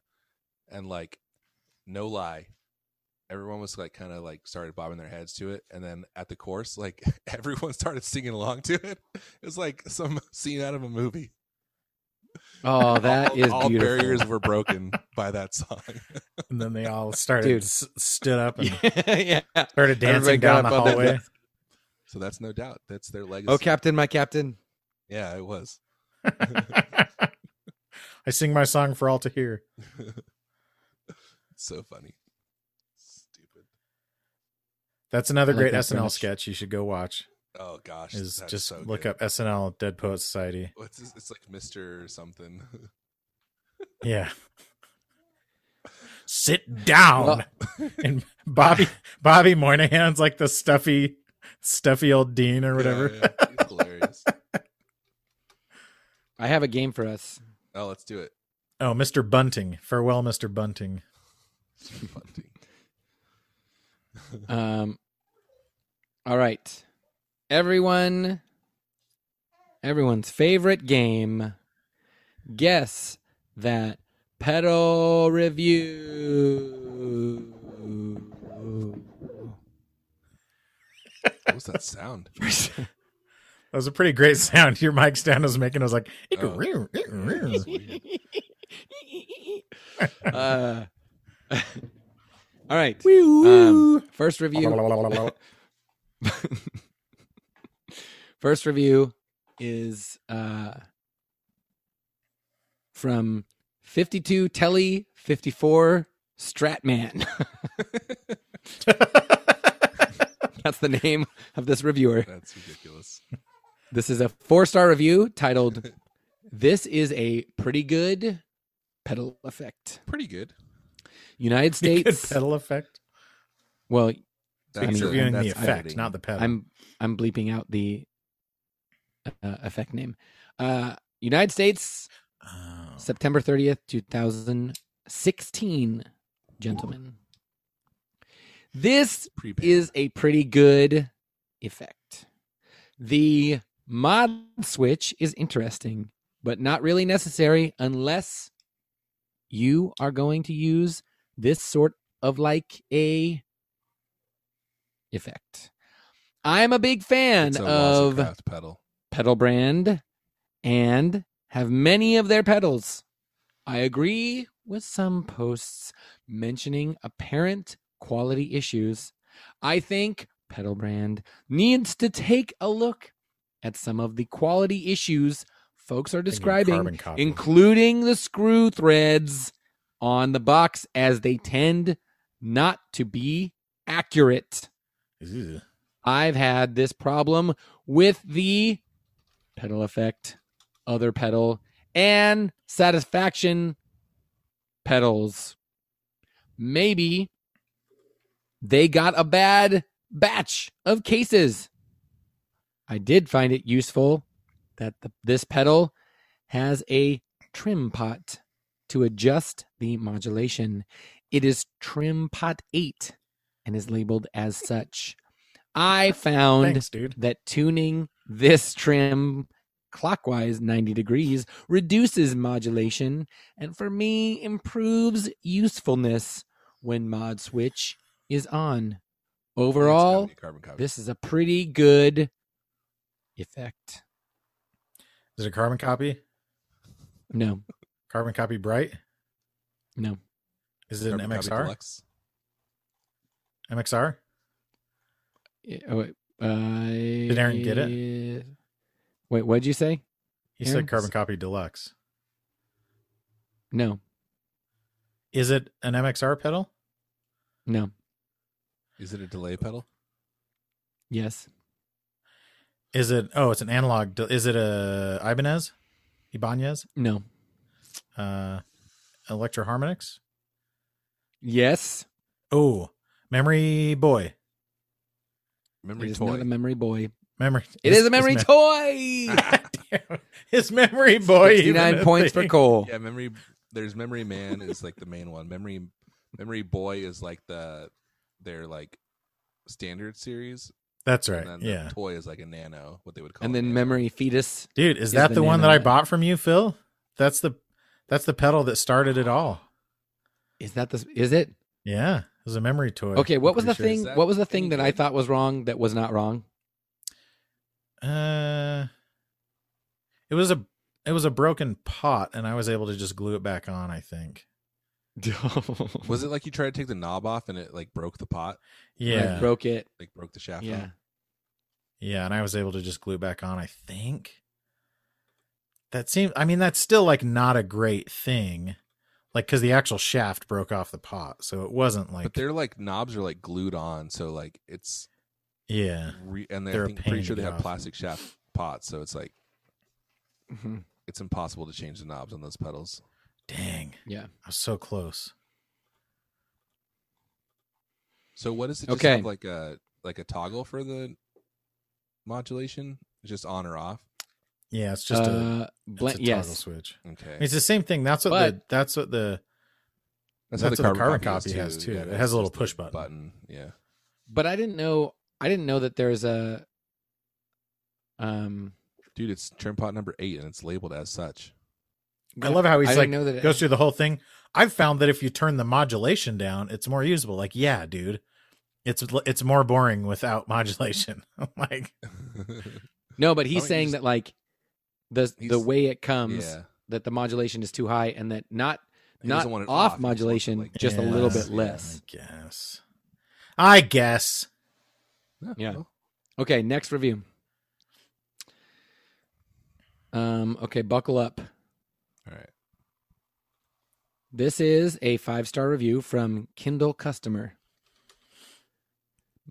and like no lie, everyone was like kind of like started bobbing their heads to it. And then at the course, like [LAUGHS] everyone started singing along to it. It was like some scene out of a movie. Oh, [LAUGHS] that all, is all beautiful. barriers were broken by that song. And then they all started Dude. s- stood up and [LAUGHS] yeah. started dancing got down the up on their hallway. so that's no doubt. That's their legacy. Oh, Captain, my Captain. Yeah, it was. [LAUGHS] I sing my song for all to hear. So funny. Stupid. That's another I like great that SNL premise. sketch you should go watch. Oh gosh, Is just so look good. up SNL Dead Poet Society. What's this? It's like Mister something. [LAUGHS] Yeah. Sit down. Well- [LAUGHS] and Bobby [LAUGHS] Bobby Moynihan's like the stuffy stuffy old dean or whatever. Yeah, yeah. He's hilarious. I have a game for us. Oh, let's do it. Oh, Mr. Bunting. Farewell, Mr. Bunting. Bunting. Um, all right, everyone, everyone's favorite game. Guess that pedal review. What was that sound? That was a pretty great sound your mic stand was making. I was like, Oh. [LAUGHS] Uh, [LAUGHS] all right. Um, first review. [LAUGHS] First review is uh, from 52 Telly 54 Stratman. [LAUGHS] That's the name of this reviewer. That's ridiculous. This is a four star review titled This is a pretty good pedal effect. Pretty good. United Good States. pedal effect. Well, That's, mean, He's uh, reviewing the effect, editing. not the pedal. I'm I'm bleeping out the uh, effect name. Uh, United States, Oh. September 30th, 2016, gentlemen. This is a pretty good effect. The mod switch is interesting, but not really necessary unless you are going to use this sort of like a effect. I'm a big fan a of pedal. Pedal brand and have many of their pedals. I agree with some posts mentioning apparent quality issues. I think pedal brand needs to take a look at some of the quality issues folks are describing, including the screw threads on the box, as they tend not to be accurate. Ew. I've had this problem with the pedal effect, other pedal, and satisfaction pedals. Maybe they got a bad batch of cases. I did find it useful that the, this pedal has a trim pot to adjust the modulation. It is trim pot 8 and is labeled as such. I found Thanks, that tuning this trim clockwise 90 degrees reduces modulation and for me improves usefulness when mod switch is on. Overall, carbon copy. this is a pretty good effect. Is it a carbon copy? No, Carbon copy bright? no. Is it an Carbon copy MXR? MXR? Eh, oh, wait, uh, Did Aaron get it? Wait, what'd you say? He Aaron? said carbon copy deluxe. No, Is it an MXR pedal? no, Is it a delay pedal? yes, Is it? Oh, it's an analog. Is it a Ibanez? Ibanez? no, Uh, Electro Harmonix? yes. Oh, Memory Boy. It Memory is toy. not a memory boy. Memory. It it's- is a memory me- toy. [LAUGHS] Damn. His memory boy. even 69 a points for. Cole. Yeah, memory. There's memory man is like the main one. Memory memory boy is like the their like standard series. That's And right. then the Yeah, toy is like a nano, what they would call. And then memory fetus. dude, is Is that the the, one that I bought from you, Phil? That's the that's the pedal that started it all. Is that the is it? Yeah, it was a memory toy. Okay, what I'm was the pretty thing? What was the thing that I thought was wrong that was not wrong? Uh, it was a it was a broken pot, and I was able to just glue it back on. I think. [LAUGHS] Was it like you tried to take the knob off and it like broke the pot, Yeah, Like, broke it. like broke the shaft? Yeah. off? Yeah, and I was able to just glue it back on, I think. That seems I mean that's still like not a great thing. Like cuz the actual shaft broke off the pot, so it wasn't like but they're like knobs are like glued on, so like it's yeah. re- and they, They're I a think pretty sure they have off. plastic shaft pots, so it's like Mhm. it's impossible to change the knobs on those pedals. Dang. Yeah. I was so close. So what is it? Just Okay. have like a like a toggle for the modulation, just on or off. Yeah, it's just a, uh, it's bl- a toggle switch. Okay, It's the same thing. That's what the that's what the that's, that's how what the the carbon, carbon copy, copy has, too. Yeah, It has a little push button. Button, yeah. But I didn't know. I didn't know that there's a. Um. Dude, it's trim pot number eight, and it's labeled as such. I love how he's I like know that it- goes through the whole thing. I've found that if you turn the modulation down, it's more usable. Like, yeah, dude. It's it's more boring without [LAUGHS] modulation. [LAUGHS] Like, No, but he's saying use- that like the the way it comes yeah, that the modulation is too high and that not He not off, off, modulation like, just a little bit yeah, less. I guess. I guess. Yeah. well, Okay, next review. Um. Okay, buckle up. all right. This is a five star review from Kindle Customer.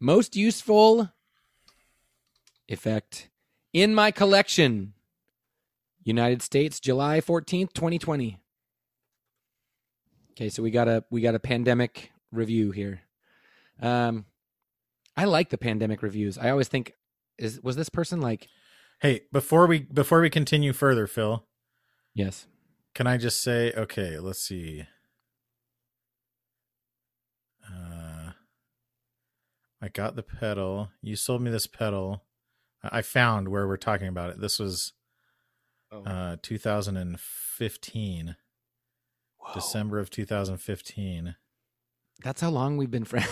Most useful effect in my collection. United States, July 14th, 2020. Okay, so we got a we got a pandemic review here. Um I like the pandemic reviews. I always think is was this person like Hey, before we before we continue further, Phil, yes. can I just say, okay, let's see. Uh, I got the pedal. You sold me this pedal. I I found where we're talking about it. This was Oh. uh 2015, Whoa. December of 2015. That's how long we've been friends.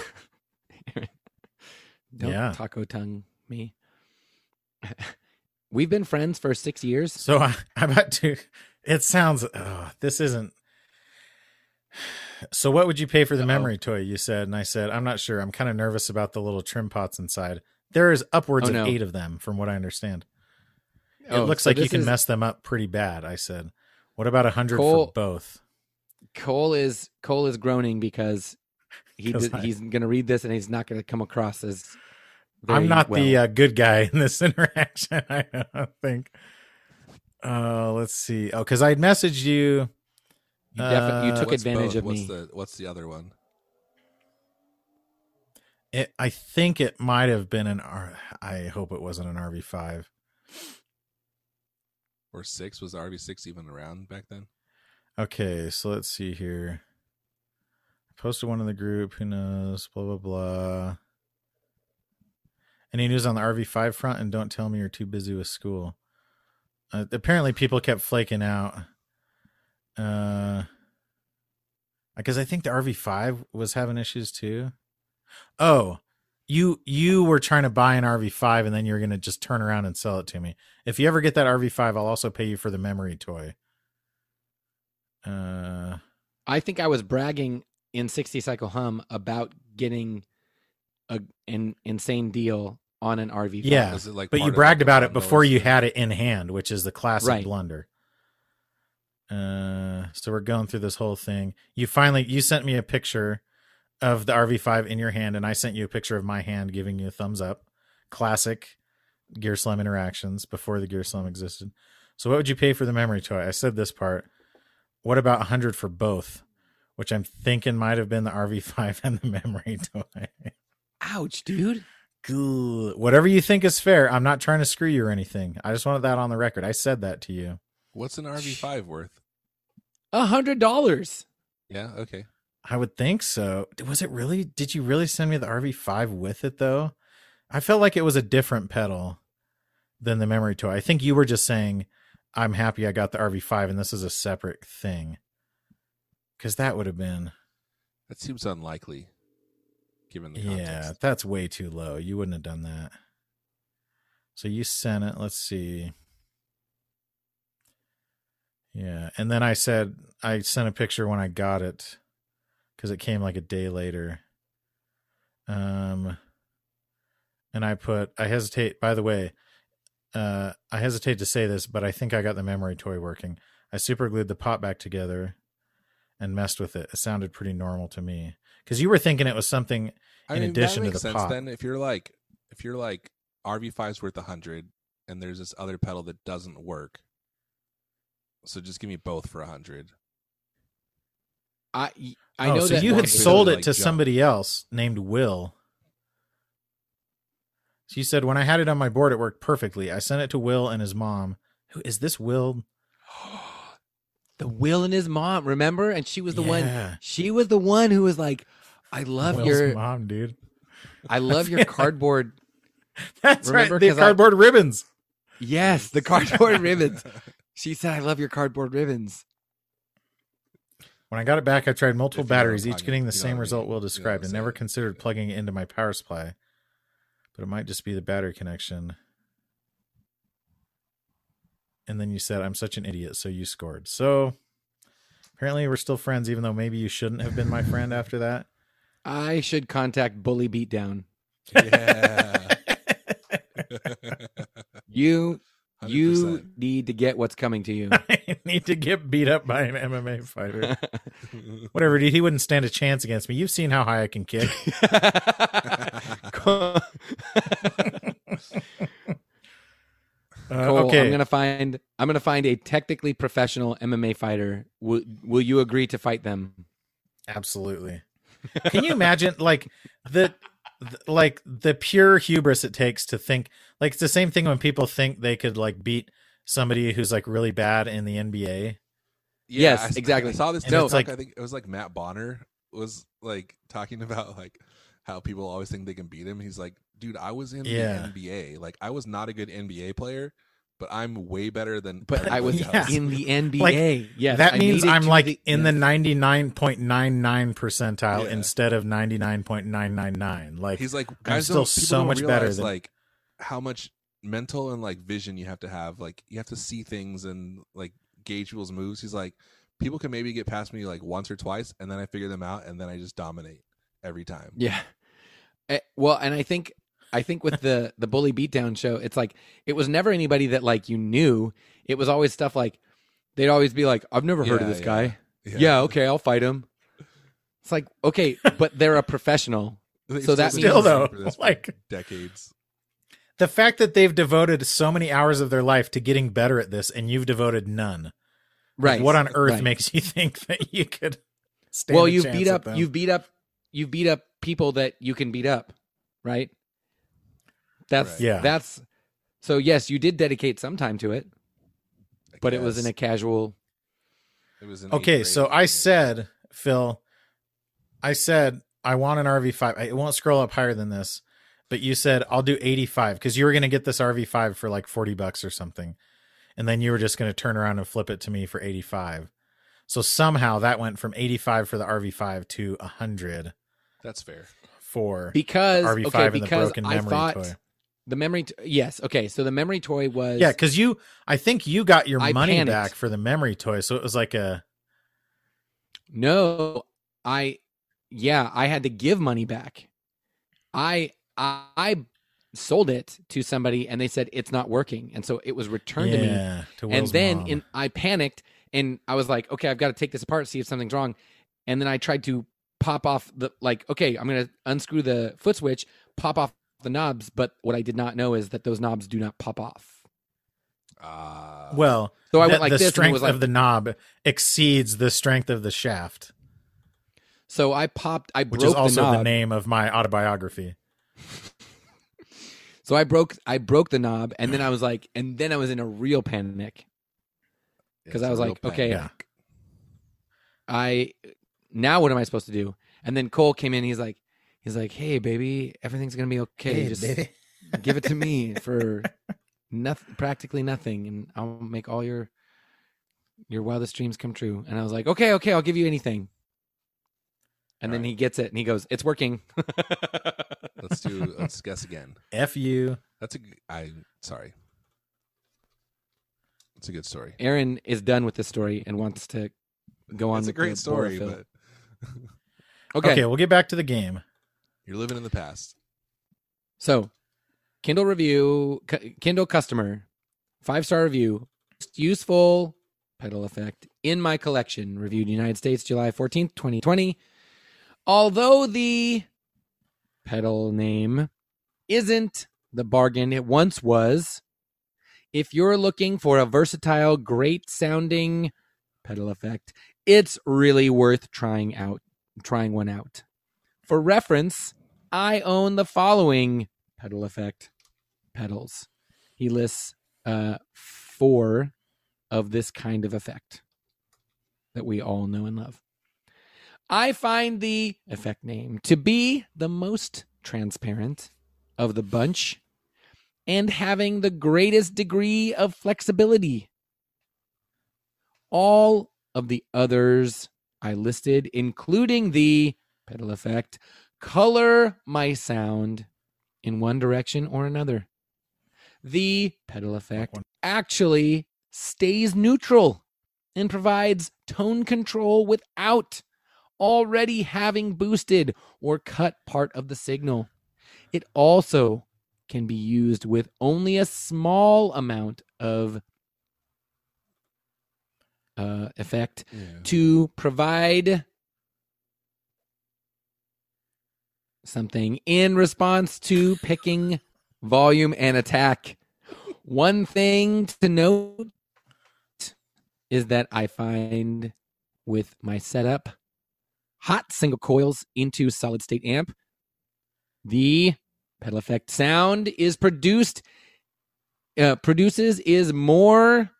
[LAUGHS] Don't Yeah. taco tongue me. [LAUGHS] we've been friends for six years. So [LAUGHS] I, I'm about to. It sounds. Oh, this isn't. So what would you pay for the Uh-oh. memory toy? You said, and I said, I'm not sure. I'm kind of nervous about the little trim pots inside. There is upwards Oh, of eight of them, from what I understand. It Oh, looks so like you can is- mess them up pretty bad. I said, what about a hundred Cole- for both? Cole is Cole is groaning because he 'Cause did, I- he's going to read this and he's not going to come across as. very I'm not the well. uh, good guy in this [LAUGHS] interaction. I don't think. Uh, let's see. Oh, because I'd messaged you. you, defi- you uh, took advantage both? of what's me. The, what's the other one? It, I think it might have been an R. I hope it wasn't an RV5. Or six? Was the RV six even around back then? Okay, so let's see here. I posted one in the group. Who knows? Blah blah blah. Any news on the RV5 front? And don't tell me you're too busy with school. Uh, apparently, people kept flaking out. Uh, because I think the RV5 was having issues too. Oh, you you were trying to buy an RV5 and then you're gonna just turn around and sell it to me. If you ever get that RV5, I'll also pay you for the memory toy. Uh, I think I was bragging in 60 Cycle Hum about getting a, an insane deal on an RV. Yeah, Was it like but you bragged about it bundle or before you had it in hand, which is the classic Right. blunder. Uh, so we're going through this whole thing. You finally you sent me a picture of the RV5 in your hand, and I sent you a picture of my hand giving you a thumbs up. Classic Gear Slum interactions before the Gear Slum existed. So what would you pay for the memory toy? I said this part. What about 100 for both? Which I'm thinking might have been the RV5 [LAUGHS] and the memory toy. Ouch, dude. Good. Whatever you think is fair. I'm not trying to screw you or anything. I just wanted that on the record. I said that to you. What's an RV5 worth? A hundred dollars. Yeah, okay. I would think so. Was it really? Did you really send me the RV5 with it though? I felt like it was a different pedal than the memory toy. I think you were just saying, I'm happy I got the RV5 and this is a separate thing. Because that would have been, That seems unlikely, given the context. yeah, that's way too low. You wouldn't have done that. So you sent it. Let's see. Yeah. And then I said, I sent a picture when I got it because it came like a day later. Um, and I put, I hesitate, by the way, uh, I hesitate to say this, but I think I got the memory toy working. I super glued the pot back together and messed with it. It sounded pretty normal to me because you were thinking it was something in addition to the sense pop. then if you're like if you're like RV5's worth a hundred and there's this other pedal that doesn't work. So just give me both for a hundred. I I oh, know so that you had could sold like it to jump. somebody else named Will. She said, when I had it on my board, it worked perfectly. I sent it to Will and his mom. Who is this Will? [GASPS] the Will and his mom, remember? And she was the one. She was the one who was like, "I love Will's your, mom, dude. I love your [LAUGHS] cardboard." [LAUGHS] That's Remember, right. The 'cause I- cardboard ribbons. Yes, the cardboard ribbons. She said, "I love your cardboard ribbons." When I got it back, I tried multiple If you know what I'm batteries, each getting the same result mean. Will You described, I'm and never considered plugging it into my power supply. But it might just be the battery connection. And then you said, I'm such an idiot, so you scored. So apparently we're still friends, even though maybe you shouldn't have been my friend after that. I should contact Bully Beatdown. Yeah. [LAUGHS] You you 100%. need to get what's coming to you. [LAUGHS] I need to get beat up by an MMA fighter. Whatever, dude. He wouldn't stand a chance against me. You've seen how high I can kick. [LAUGHS] Cole, Uh, okay. I'm gonna find I'm gonna find a technically professional MMA fighter. Will Will you agree to fight them? Absolutely. Can you imagine like the like the pure hubris it takes to think like it's the same thing when people think they could like beat somebody who's like really bad in the NBA. Yeah, Yes, I s- exactly. I saw this. And TikTok, it's like- I think it was like Matt Bonner was like talking [LAUGHS] about like how people always think they can beat him. He's like, dude, I was in Yeah. the NBA. Like, I was not a good NBA player, but I'm way better than. But I was. Yeah. in the [LAUGHS] NBA. Yeah, that I means I'm like the- in the 99.99 percentile Yeah. instead of 99.999. Like He's like, guys, still don't, people so don't much better than- like how much mental and like vision you have to have. Like, you have to see things and like gauge people's moves. He's like, people can maybe get past me like once or twice, and then I figure them out, and then I just dominate every time. Yeah. Eh, well, and I think I think with the [LAUGHS] the bully beatdown show, it's like it was never anybody that like you knew. It was always stuff like they'd always be like, "I've never heard of this yeah. guy." Yeah. okay, I'll fight him. It's like okay, but they're a professional. [LAUGHS] They've So that [LAUGHS] been means- Still, though, this like- decades. the fact that they've devoted so many hours of their life to getting better at this and you've devoted none. Like, Right. what on earth right. makes you think that you could stand Well, you've beat up you've beat up you've beat up people that you can beat up, right? That's Right. Yeah. That's so yes, you did dedicate some time to it, I but it was in a casual It was in Okay, so grade. I said, Phil, I said I want an RV5. It won't scroll up higher than this, but you said I'll do 85 because you were going to get this RV5 for like 40 bucks or something, and then you were just going to turn around and flip it to me for 85. So somehow that went from 85 for the RV5 to 100 that's fair. for because RV5 okay and the broken I memory thought toy. The memory t- yes okay so the memory toy was Yeah, because you, I think you got your I money panicked. back for the memory toy, so it was like a no I yeah I had to give money back I I, I sold it to somebody and they said it's not working and so it was returned to me yeah, to and then mom. in I panicked and I was like, okay, I've got to take this apart, see if something's wrong. And then I tried to pop off the like, okay, I'm gonna unscrew the foot switch, pop off the knobs, but what I did not know is that those knobs do not pop off. Uh, well, So I the, went like the this, and strength was like, of the knob exceeds the strength of the shaft, so I popped, I which broke is also the the, name of my autobiography. [LAUGHS] So I broke I broke the knob and then I was like and then I was in a real panic because I was real like, okay. Yeah. I now what am I supposed to do? And then Cole came in. He's like, he's like, hey baby, everything's gonna be okay. Just [LAUGHS] give it to me [LAUGHS] for nothing, practically nothing, and I'll make all your your wildest dreams come true. And I was like, okay, okay, I'll give you anything. And then Alright. he gets it and he goes, it's working. [LAUGHS] Let's do. Let's guess again. F you. That's a. I sorry. It's a good story. Aaron is done with this story and wants to go on. It's a great the story, but okay. Okay. we'll get back to the game. You're living in the past. So, Kindle review, Kindle customer, five star review, useful pedal effect in my collection. Reviewed United States, July 14th, 2020. Although the pedal name isn't the bargain it once was, if you're looking for a versatile, great sounding pedal effect, it's really worth trying out, trying one out. For reference, I own the following pedal effect pedals. He lists uh, four of this kind of effect that we all know and love. I find the effect name to be the most transparent of the bunch and having the greatest degree of flexibility. All of the others I listed, including the pedal effect, color my sound in one direction or another. The pedal effect actually stays neutral and provides tone control without already having boosted or cut part of the signal. It also can be used with only a small amount of uh, effect to provide something in response to picking volume and attack. One thing to note is that I find with my setup hot single coils into solid state amp, the pedal effect sound is produced uh, produces is more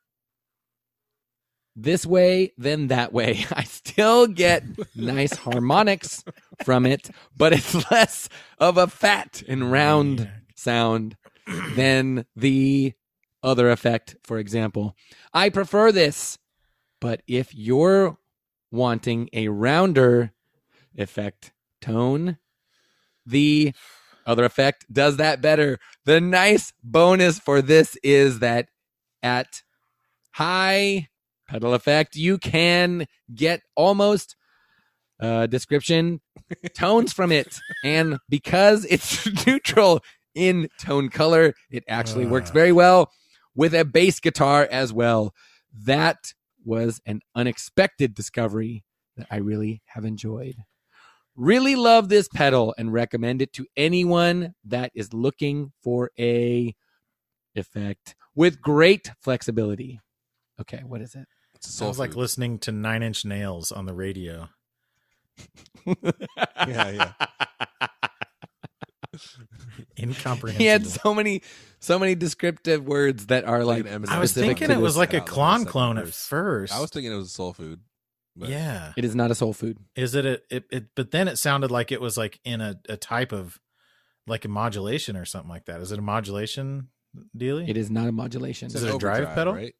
this way then that way. [LAUGHS] I still get nice [LAUGHS] harmonics from it, but it's [LAUGHS] less of a fat and round sound than the other effect, for example. I prefer this, but if you're wanting a rounder effect tone, the other effect does that better. The nice bonus for this is that at high pedal effect, you can get almost uh, description [LAUGHS] tones from it. And because it's [LAUGHS] neutral in tone color, it actually works very well with a bass guitar as well. That was an unexpected discovery that I really have enjoyed. Really love this pedal and recommend it to anyone that is looking for a effect with great flexibility. Okay, what is it? It's a soul Sounds like listening to Nine Inch Nails on the radio. [LAUGHS] Yeah, yeah. [LAUGHS] Incomprehensible. he had so many so many descriptive words that are Like like, I was thinking it was like a Out, clone clone at first. I was thinking it was a soul food. but- yeah. it is not a soul food Is it a it, it? But then it sounded like it was like in a, a type of like a modulation or something like that. Is it a modulation dealie? it is not a modulation Is It's it an a drive pedal? Right?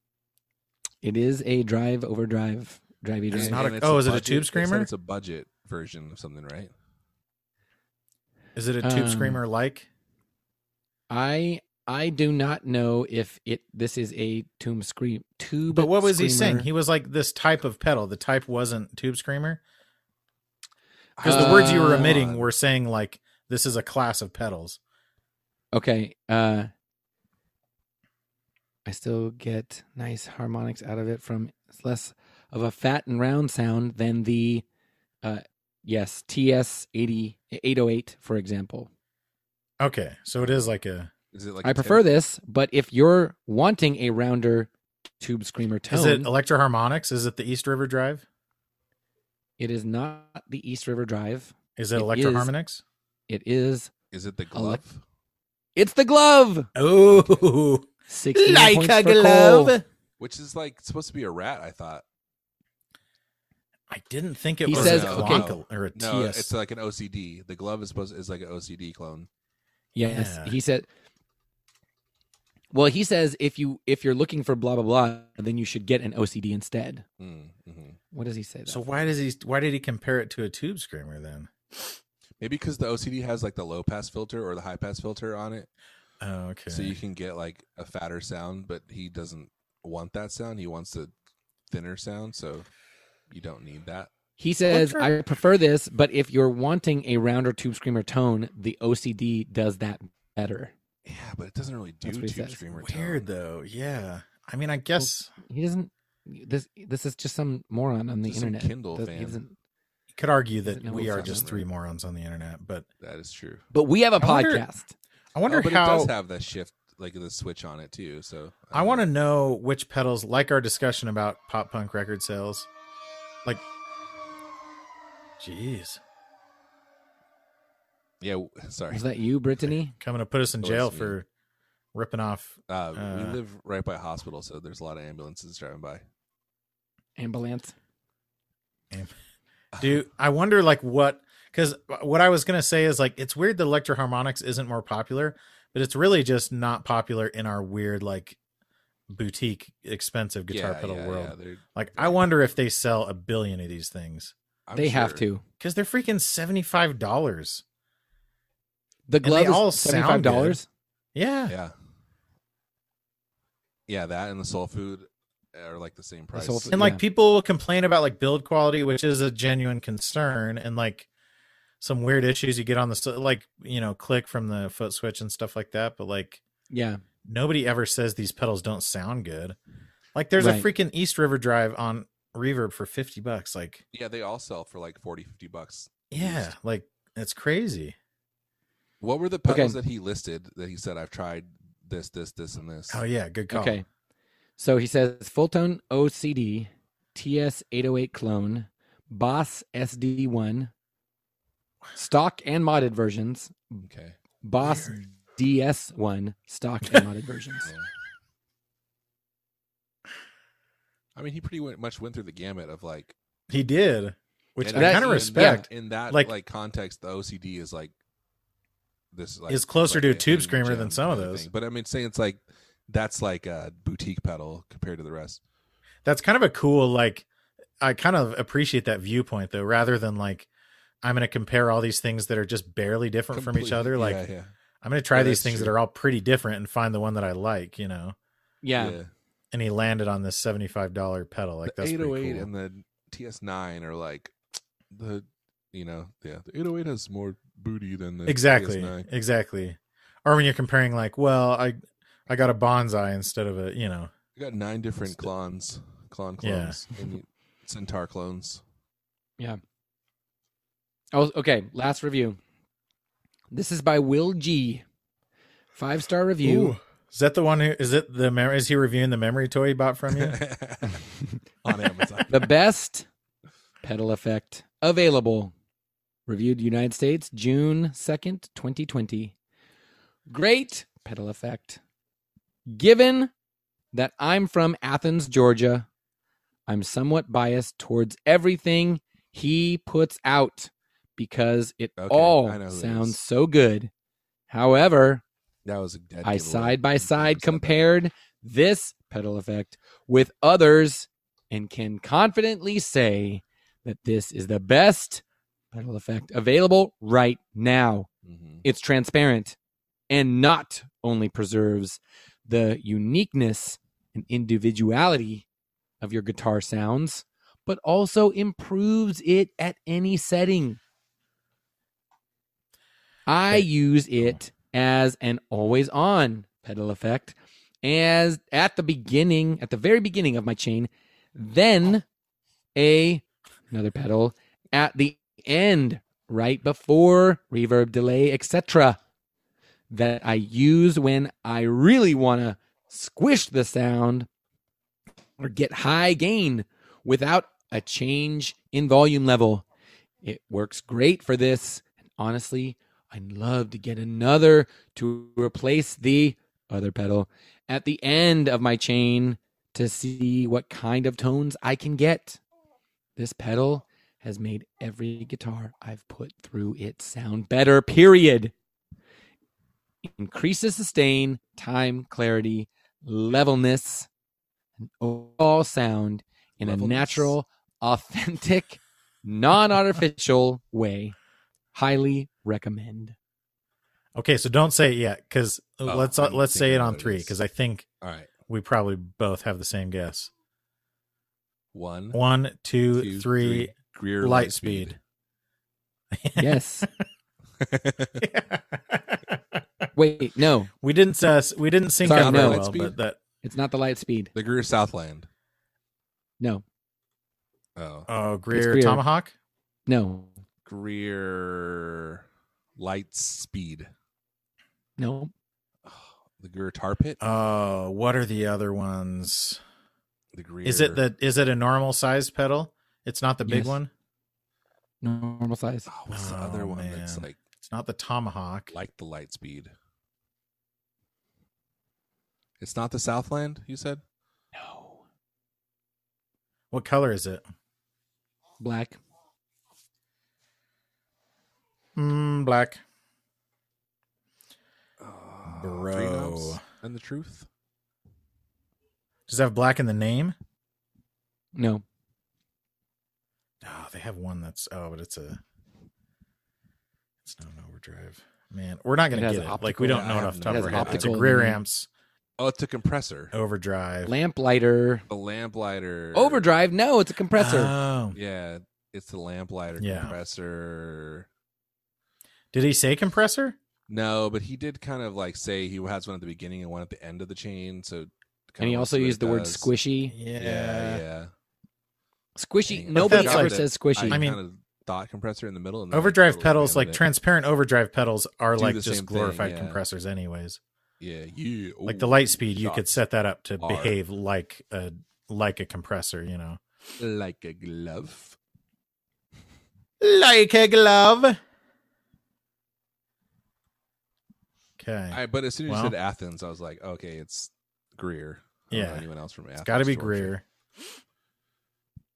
It is a drive overdrive drivey It's drive not a- And oh, is it a tube screamer? It's a budget version of something, right? Is it a tube Um, screamer like? i i do not know if it this is a tube scream tube But what was he saying? He was like this type of pedal. The type wasn't tube screamer because the words you were Uh, emitting were saying like this is a class of pedals. okay uh i still get nice harmonics out of it from it's less of a fat and round sound than the uh yes ts 80 808 for example Okay, so it is like a. Is it like i a prefer 10? this but if you're wanting a rounder tube screamer tone Is it Electro Harmonix? Is it the East River Drive? it is not the east river drive Is it It Electro is- Harmonix? it is Is it the Elec- glove? It's the glove. Oh, [LAUGHS] 60 like points a for Cole. glove. Which is like supposed to be a rat, I thought. I didn't think it He was says- a okay. Or a No, TS. it's like an OCD. The glove is supposed is like an OCD clone. Yes, Yeah. he said. Well, he says if you if you're looking for blah blah blah, then you should get an OCD instead. Mm, hmm What does he say? so why does he? Why did he compare it to a tube screamer then? Maybe because the OCD has like the low pass filter or the high pass filter on it, Oh, okay. so you can get like a fatter sound. But he doesn't want that sound. He wants a thinner sound, so you don't need that. He says, I prefer this, but if you're wanting a rounder tube screamer tone, the OCD does that better. Yeah, but it doesn't really do That's what he tube says. screamer. Weird tone. though. Yeah. I mean, I guess He doesn't. This this is just some moron on the Just some internet. Kindle Does- he fan. doesn't- could argue that we are just three morons on the internet, but That is true. but we have a I wonder- podcast. I wonder oh, but how. it does have the shift, like the switch on it too. So I want to know which pedals, like our discussion about pop punk record sales, like, jeez, Yeah, sorry. Is that you, [LAUGHS] Brittany? coming to put us in That jail was me. for ripping off. Uh, we Uh, live right by a hospital, so there's a lot of ambulances driving by. Ambulance. [LAUGHS] Dude, I wonder like what because uh, what I was gonna say is like it's weird that Electro Harmonix isn't more popular, but it's really just not popular in our weird like boutique expensive guitar yeah, pedal yeah, world. yeah, they're- Like I wonder if they sell a billion of these things I'm they have to. because they're freaking seventy five dollars. The they glove all is seventy five dollars. Yeah. Yeah, yeah, that and the soul food are like the same price. Soul Food- and like Yeah. people will complain about like build quality which is a genuine concern and like some weird issues you get on the like you know click from the foot switch and stuff like that but like Yeah. nobody ever says these pedals don't sound good like there's Right. a freaking east river drive on reverb for 50 bucks like yeah, they all sell for like 40, 50 bucks. yeah used. like it's crazy What were the Okay. pedals that he listed that he said I've tried this, this, this, and this? oh yeah good call Okay. So he says Fulltone OCD, TS 808 clone, Boss SD1, stock and modded versions, Okay. Boss Weird. DS1, stock and modded versions. [LAUGHS] Yeah. I mean, he pretty much went through the gamut of like, he did which and i kind of yeah, respect In that Like- like, context, the OCD is like this like Is closer like to a a tube screamer than some of those. thing. But I mean, saying it's like that's like a boutique pedal compared to the rest. that's kind of a cool like i kind of appreciate that viewpoint though rather than like i'm going to compare all these things that are just barely different from each other like yeah, yeah. i'm going to try Yeah, these that's things that are all pretty different and find the one that i like you know Yeah. and he landed on this $75 pedal like the that's pretty 808 cool and the TS9 are like [TSK] the you know yeah the 808 has more booty than the exactly TS9. exactly or when you're comparing like well i i got a bonsai instead of a you know I got nine different clones, clone Yeah. clones, and centaur clones. Oh, okay. Last review. This is by Will G. Five star review. Ooh. is that the one who is it the mem- is he reviewing the memory toy he bought from you [LAUGHS] on Amazon. The best pedal effect available. Reviewed United States, June 2nd, 2020. Great pedal effect. Given that I'm from Athens, Georgia, I'm somewhat biased towards everything he puts out because it Okay, all I know who it sounds so good. However, That was a dead I side by [LAUGHS] side compared this pedal effect with others and can confidently say that this is the best pedal effect available right now. Mhm. It's transparent and not only preserves the uniqueness and individuality of your guitar sounds, but also improves it at any setting. I use it as an always on pedal effect as at the beginning at the very beginning of my chain then a another pedal at the end right before reverb delay etc that I use when I really want to squish the sound or get high gain without a change in volume level. It works great for this. And honestly, I'd love to get another to replace the other pedal at the end of my chain to see what kind of tones I can get. This pedal has made every guitar I've put through it sound better, period. Increases sustain, time, clarity, levelness, and overall sound in a natural, authentic, [LAUGHS] non artificial way. Highly recommend. Okay, so don't say it yet, because Oh, let's I'm let's say it on three, because I think All right. we probably both have the same guess. One, One, two, two, three. Greer Lightspeed. [LAUGHS] Yes. [LAUGHS] Wait, no, we didn't uh, we didn't sync Sorry, up no. well, but that it's not the Lightspeed. The Greer Southland. No, Oh, oh Greer, Greer. Tomahawk. no, Greer Lightspeed. no. [SIGHS] The Greer Tar Pit. Oh, what are the other ones? the Greer. Is it the is it a normal sized pedal? It's not the big Yes. one. Normal size. Oh, what's the Oh, other one that's like It's not the Tomahawk. like the Lightspeed? It's not the Southland. You said. No. What color is it? Black. Mm, black. Uh, Bro. And the Truth. Does it have black in the name? No. Oh, they have one that's oh, but it's a it's not an overdrive. Man, we're not gonna has get it. Like we don't know enough it have off top of our head. It's a Optical Greer amps Oh, it's a compressor. overdrive. Lamplighter. The lamplighter. Overdrive. No, it's a compressor. Oh. Yeah, it's the lamplighter Yeah. compressor. Did he say compressor? No, but he did kind of like say he has one at the beginning and one at the end of the chain. So, and kinda he wants also to used it the word squishy. Yeah. Yeah, yeah. Squishy. Dang. Nobody ever like- says squishy. I mean- kind of thought compressor in the middle. And then, like, Overdrive totally pedals, like transparent overdrive pedals, are Do like just same thing, glorified yeah. compressors, anyways. yeah, yeah. Like the Ooh, Lightspeed, you could set that up to are- behave like a like a compressor, you know, like a glove. like a glove. Okay, I, but as soon as Well. you said Athens, I was like, okay, it's Greer. I don't know Yeah. anyone else from Athens? it's got to be Georgia. Greer.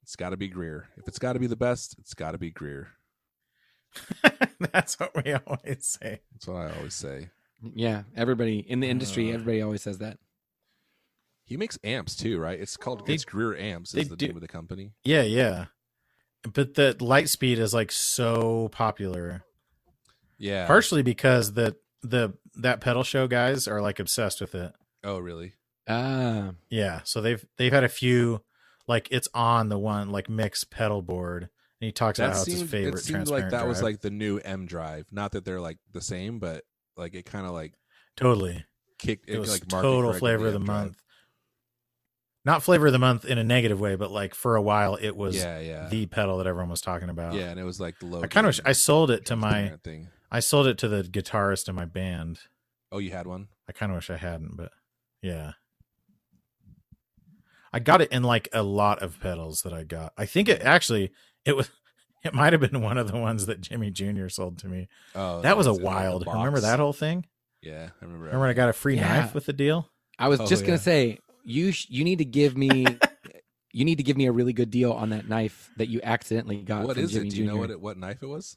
It's got to be Greer. If it's got to be the best, it's got to be Greer. [LAUGHS] That's what we always say. That's what I always say. yeah, everybody in the industry, Uh, everybody always says that. He makes amps too, right? It's called They- it's Greer Amps they is the do- name of the company. Yeah, yeah. But the Lightspeed is like so popular, Yeah. partially because the the that pedal show guys are like obsessed with it. oh, really? Ah, Yeah, so they've they've had a few like it's on the one like mix pedal board, and he talks about That how it's his favorite. it seemed like that was like the new M drive. Not that they're like the same, but like it kind of like totally. kicked. It was like total flavor of the M drive. month. Not flavor of the month in a negative way, but like for a while it was Yeah, yeah, the pedal that everyone was talking about. yeah. And it was like the low. I kind of I sold it to my thing. I sold it to the guitarist in my band. Oh, you had one. I kind of wish I hadn't, but yeah. I got it in like a lot of pedals that I got. I think it actually it was [LAUGHS] it might have been one of the ones that Jimmy Jr. sold to me. Oh, That was a it's in, like, wild. Remember that whole thing? Yeah, I remember. Remember when I got a free Yeah. knife with the deal? I was Oh, just gonna say you sh- you need to give me [LAUGHS] you need to give me a really good deal on that knife that you accidentally got. What from is Jimmy it? Do you know what it, what knife it was?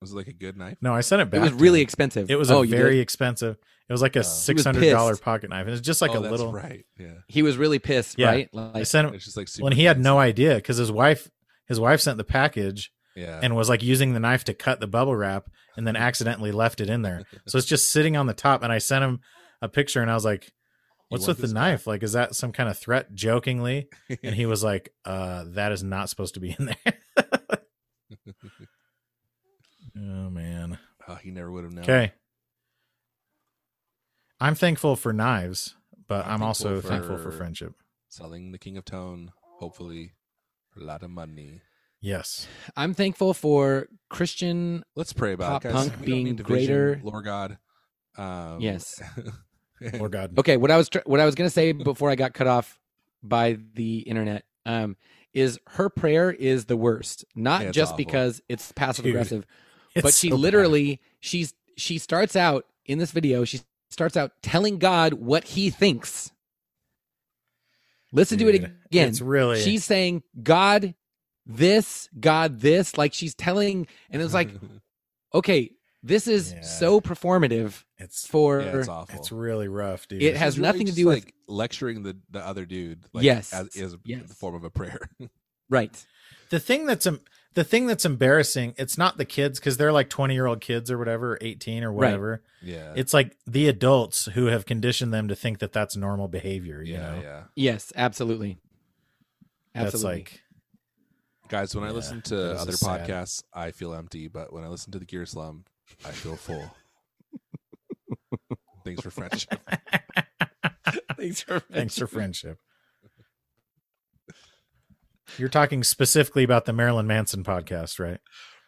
Was it like a good knife? No, I sent it back. It was really him. expensive. It was oh, a very did? expensive. It was like a Oh. six hundred dollar pocket knife, and it's just like oh, a that's little. right. Yeah, He was really pissed, Yeah. right? I sent him it's just like super when he had no idea because his wife his wife sent the package Yeah, and was like using the knife to cut the bubble wrap and then accidentally left it in there. So it's just sitting on the top. And I sent him a picture and I was like, "What's with the this knife? Like, is that some kind of threat?" Jokingly, [LAUGHS] and he was like, "Uh, that is not supposed to be in there." [LAUGHS] oh man. oh, he never would have known. Okay. I'm thankful for knives, but I'm I'm, also thankful thankful for for- friendship. selling the King of Tone, hopefully, for a lot of money. Yes. I'm thankful for Christian. Let's pray about Pop it, guys. punk We don't being need greater- Lord God. Um, Yes. [LAUGHS] Lord God. Okay, what I was tr- what I was gonna say before I got cut off by the internet um, is her prayer is the worst. Not Yeah, just awful. because it's passive Dude, aggressive, It's but she so bad. literally she's she starts out in this video. She starts out telling God what he thinks. Listen to it again. It's really She's saying, God, this, God, this. Like she's telling, and it's like, [LAUGHS] okay, this is Yeah. so performative it's for. yeah, it's awful. it's really rough, dude. It has She's really nothing to just, do with- like lecturing the the other dude. Like, Yes. as is Yes. the form of a prayer. [LAUGHS] right. the thing that's em- the thing that's embarrassing. It's not the kids because they're like twenty year old kids or whatever, eighteen or Right. whatever. yeah, It's like the adults who have conditioned them to think that that's normal behavior. You yeah, know, yeah. Yes, absolutely. that's like Guys, when I listen to is other sad. podcasts, I feel empty. But when I listen to the Gear Slum, I feel full. [LAUGHS] Thanks for friendship. Thanks for thanks for friendship. You're talking specifically about the Marilyn Manson podcast, right?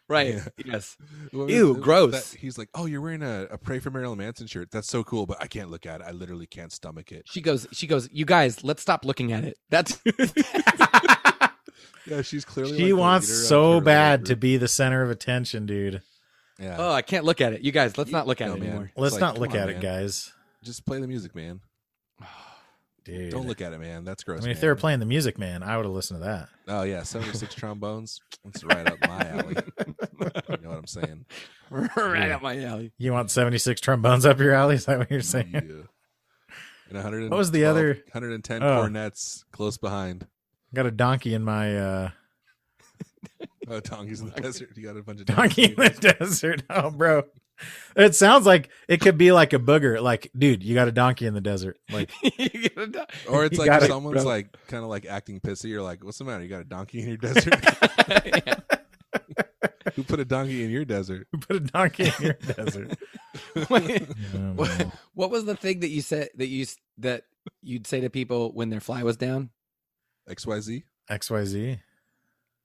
Right. Yeah. Yes. [LAUGHS] Ew, it- it- gross. that- he's like, "Oh, you're wearing a, a Pray for Marilyn Manson shirt. That's so cool, but I can't look at it. I literally can't stomach it." She goes. She goes. You guys, let's stop looking at it. That's. [LAUGHS] Yeah, she's clearly. She like, wants so bad to be the center of attention, dude. Yeah. oh, I can't look at it. You guys, let's You- not look at no, it man. anymore. Let's like, not look on, at it, guys. Just play the music, man. Dude. Don't look at it, man. That's gross. I mean, if they were playing the music, man, I would have listened to that. Oh yeah, seventy six [LAUGHS] trombones. That's right up my alley. you know what I'm saying? [LAUGHS] right Yeah. up my alley. You want 76 trombones up your alley? Is that what you're saying? Yeah. And 100. What was the other- 110 Oh. cornets close behind. Got a donkey in my uh [LAUGHS] Oh, donkeys in the desert. You got a bunch of donkey in the desert. Oh, bro. It sounds like it could be like a booger. Like, dude, you got a donkey in the desert. Like, [LAUGHS] You. Or it's like got if it, someone's bro. like kind of like acting pissy. You're like, "What's the matter? You got a donkey in your desert? [LAUGHS] [LAUGHS] Who put a donkey in your desert?" who put a donkey in your desert? Wait, Oh, what, what was the thing that you said that you that you'd say to people when their fly was down? X Y Z. XYZ.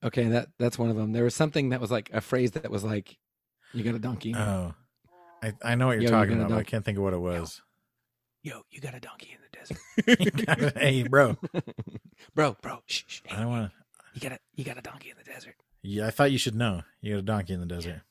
Okay, that that's one of them. There was something that was like a phrase that was like, "You got a donkey." Oh. I, I know what you're Yo, talking got about, but I can't think of what it was. Yo, you got a donkey in the desert, [LAUGHS] You got it. hey, bro. [LAUGHS] bro, bro. Shh, shh, I don't want to. You got a you got a donkey in the desert. Yeah, I thought you should know. You got a donkey in the desert.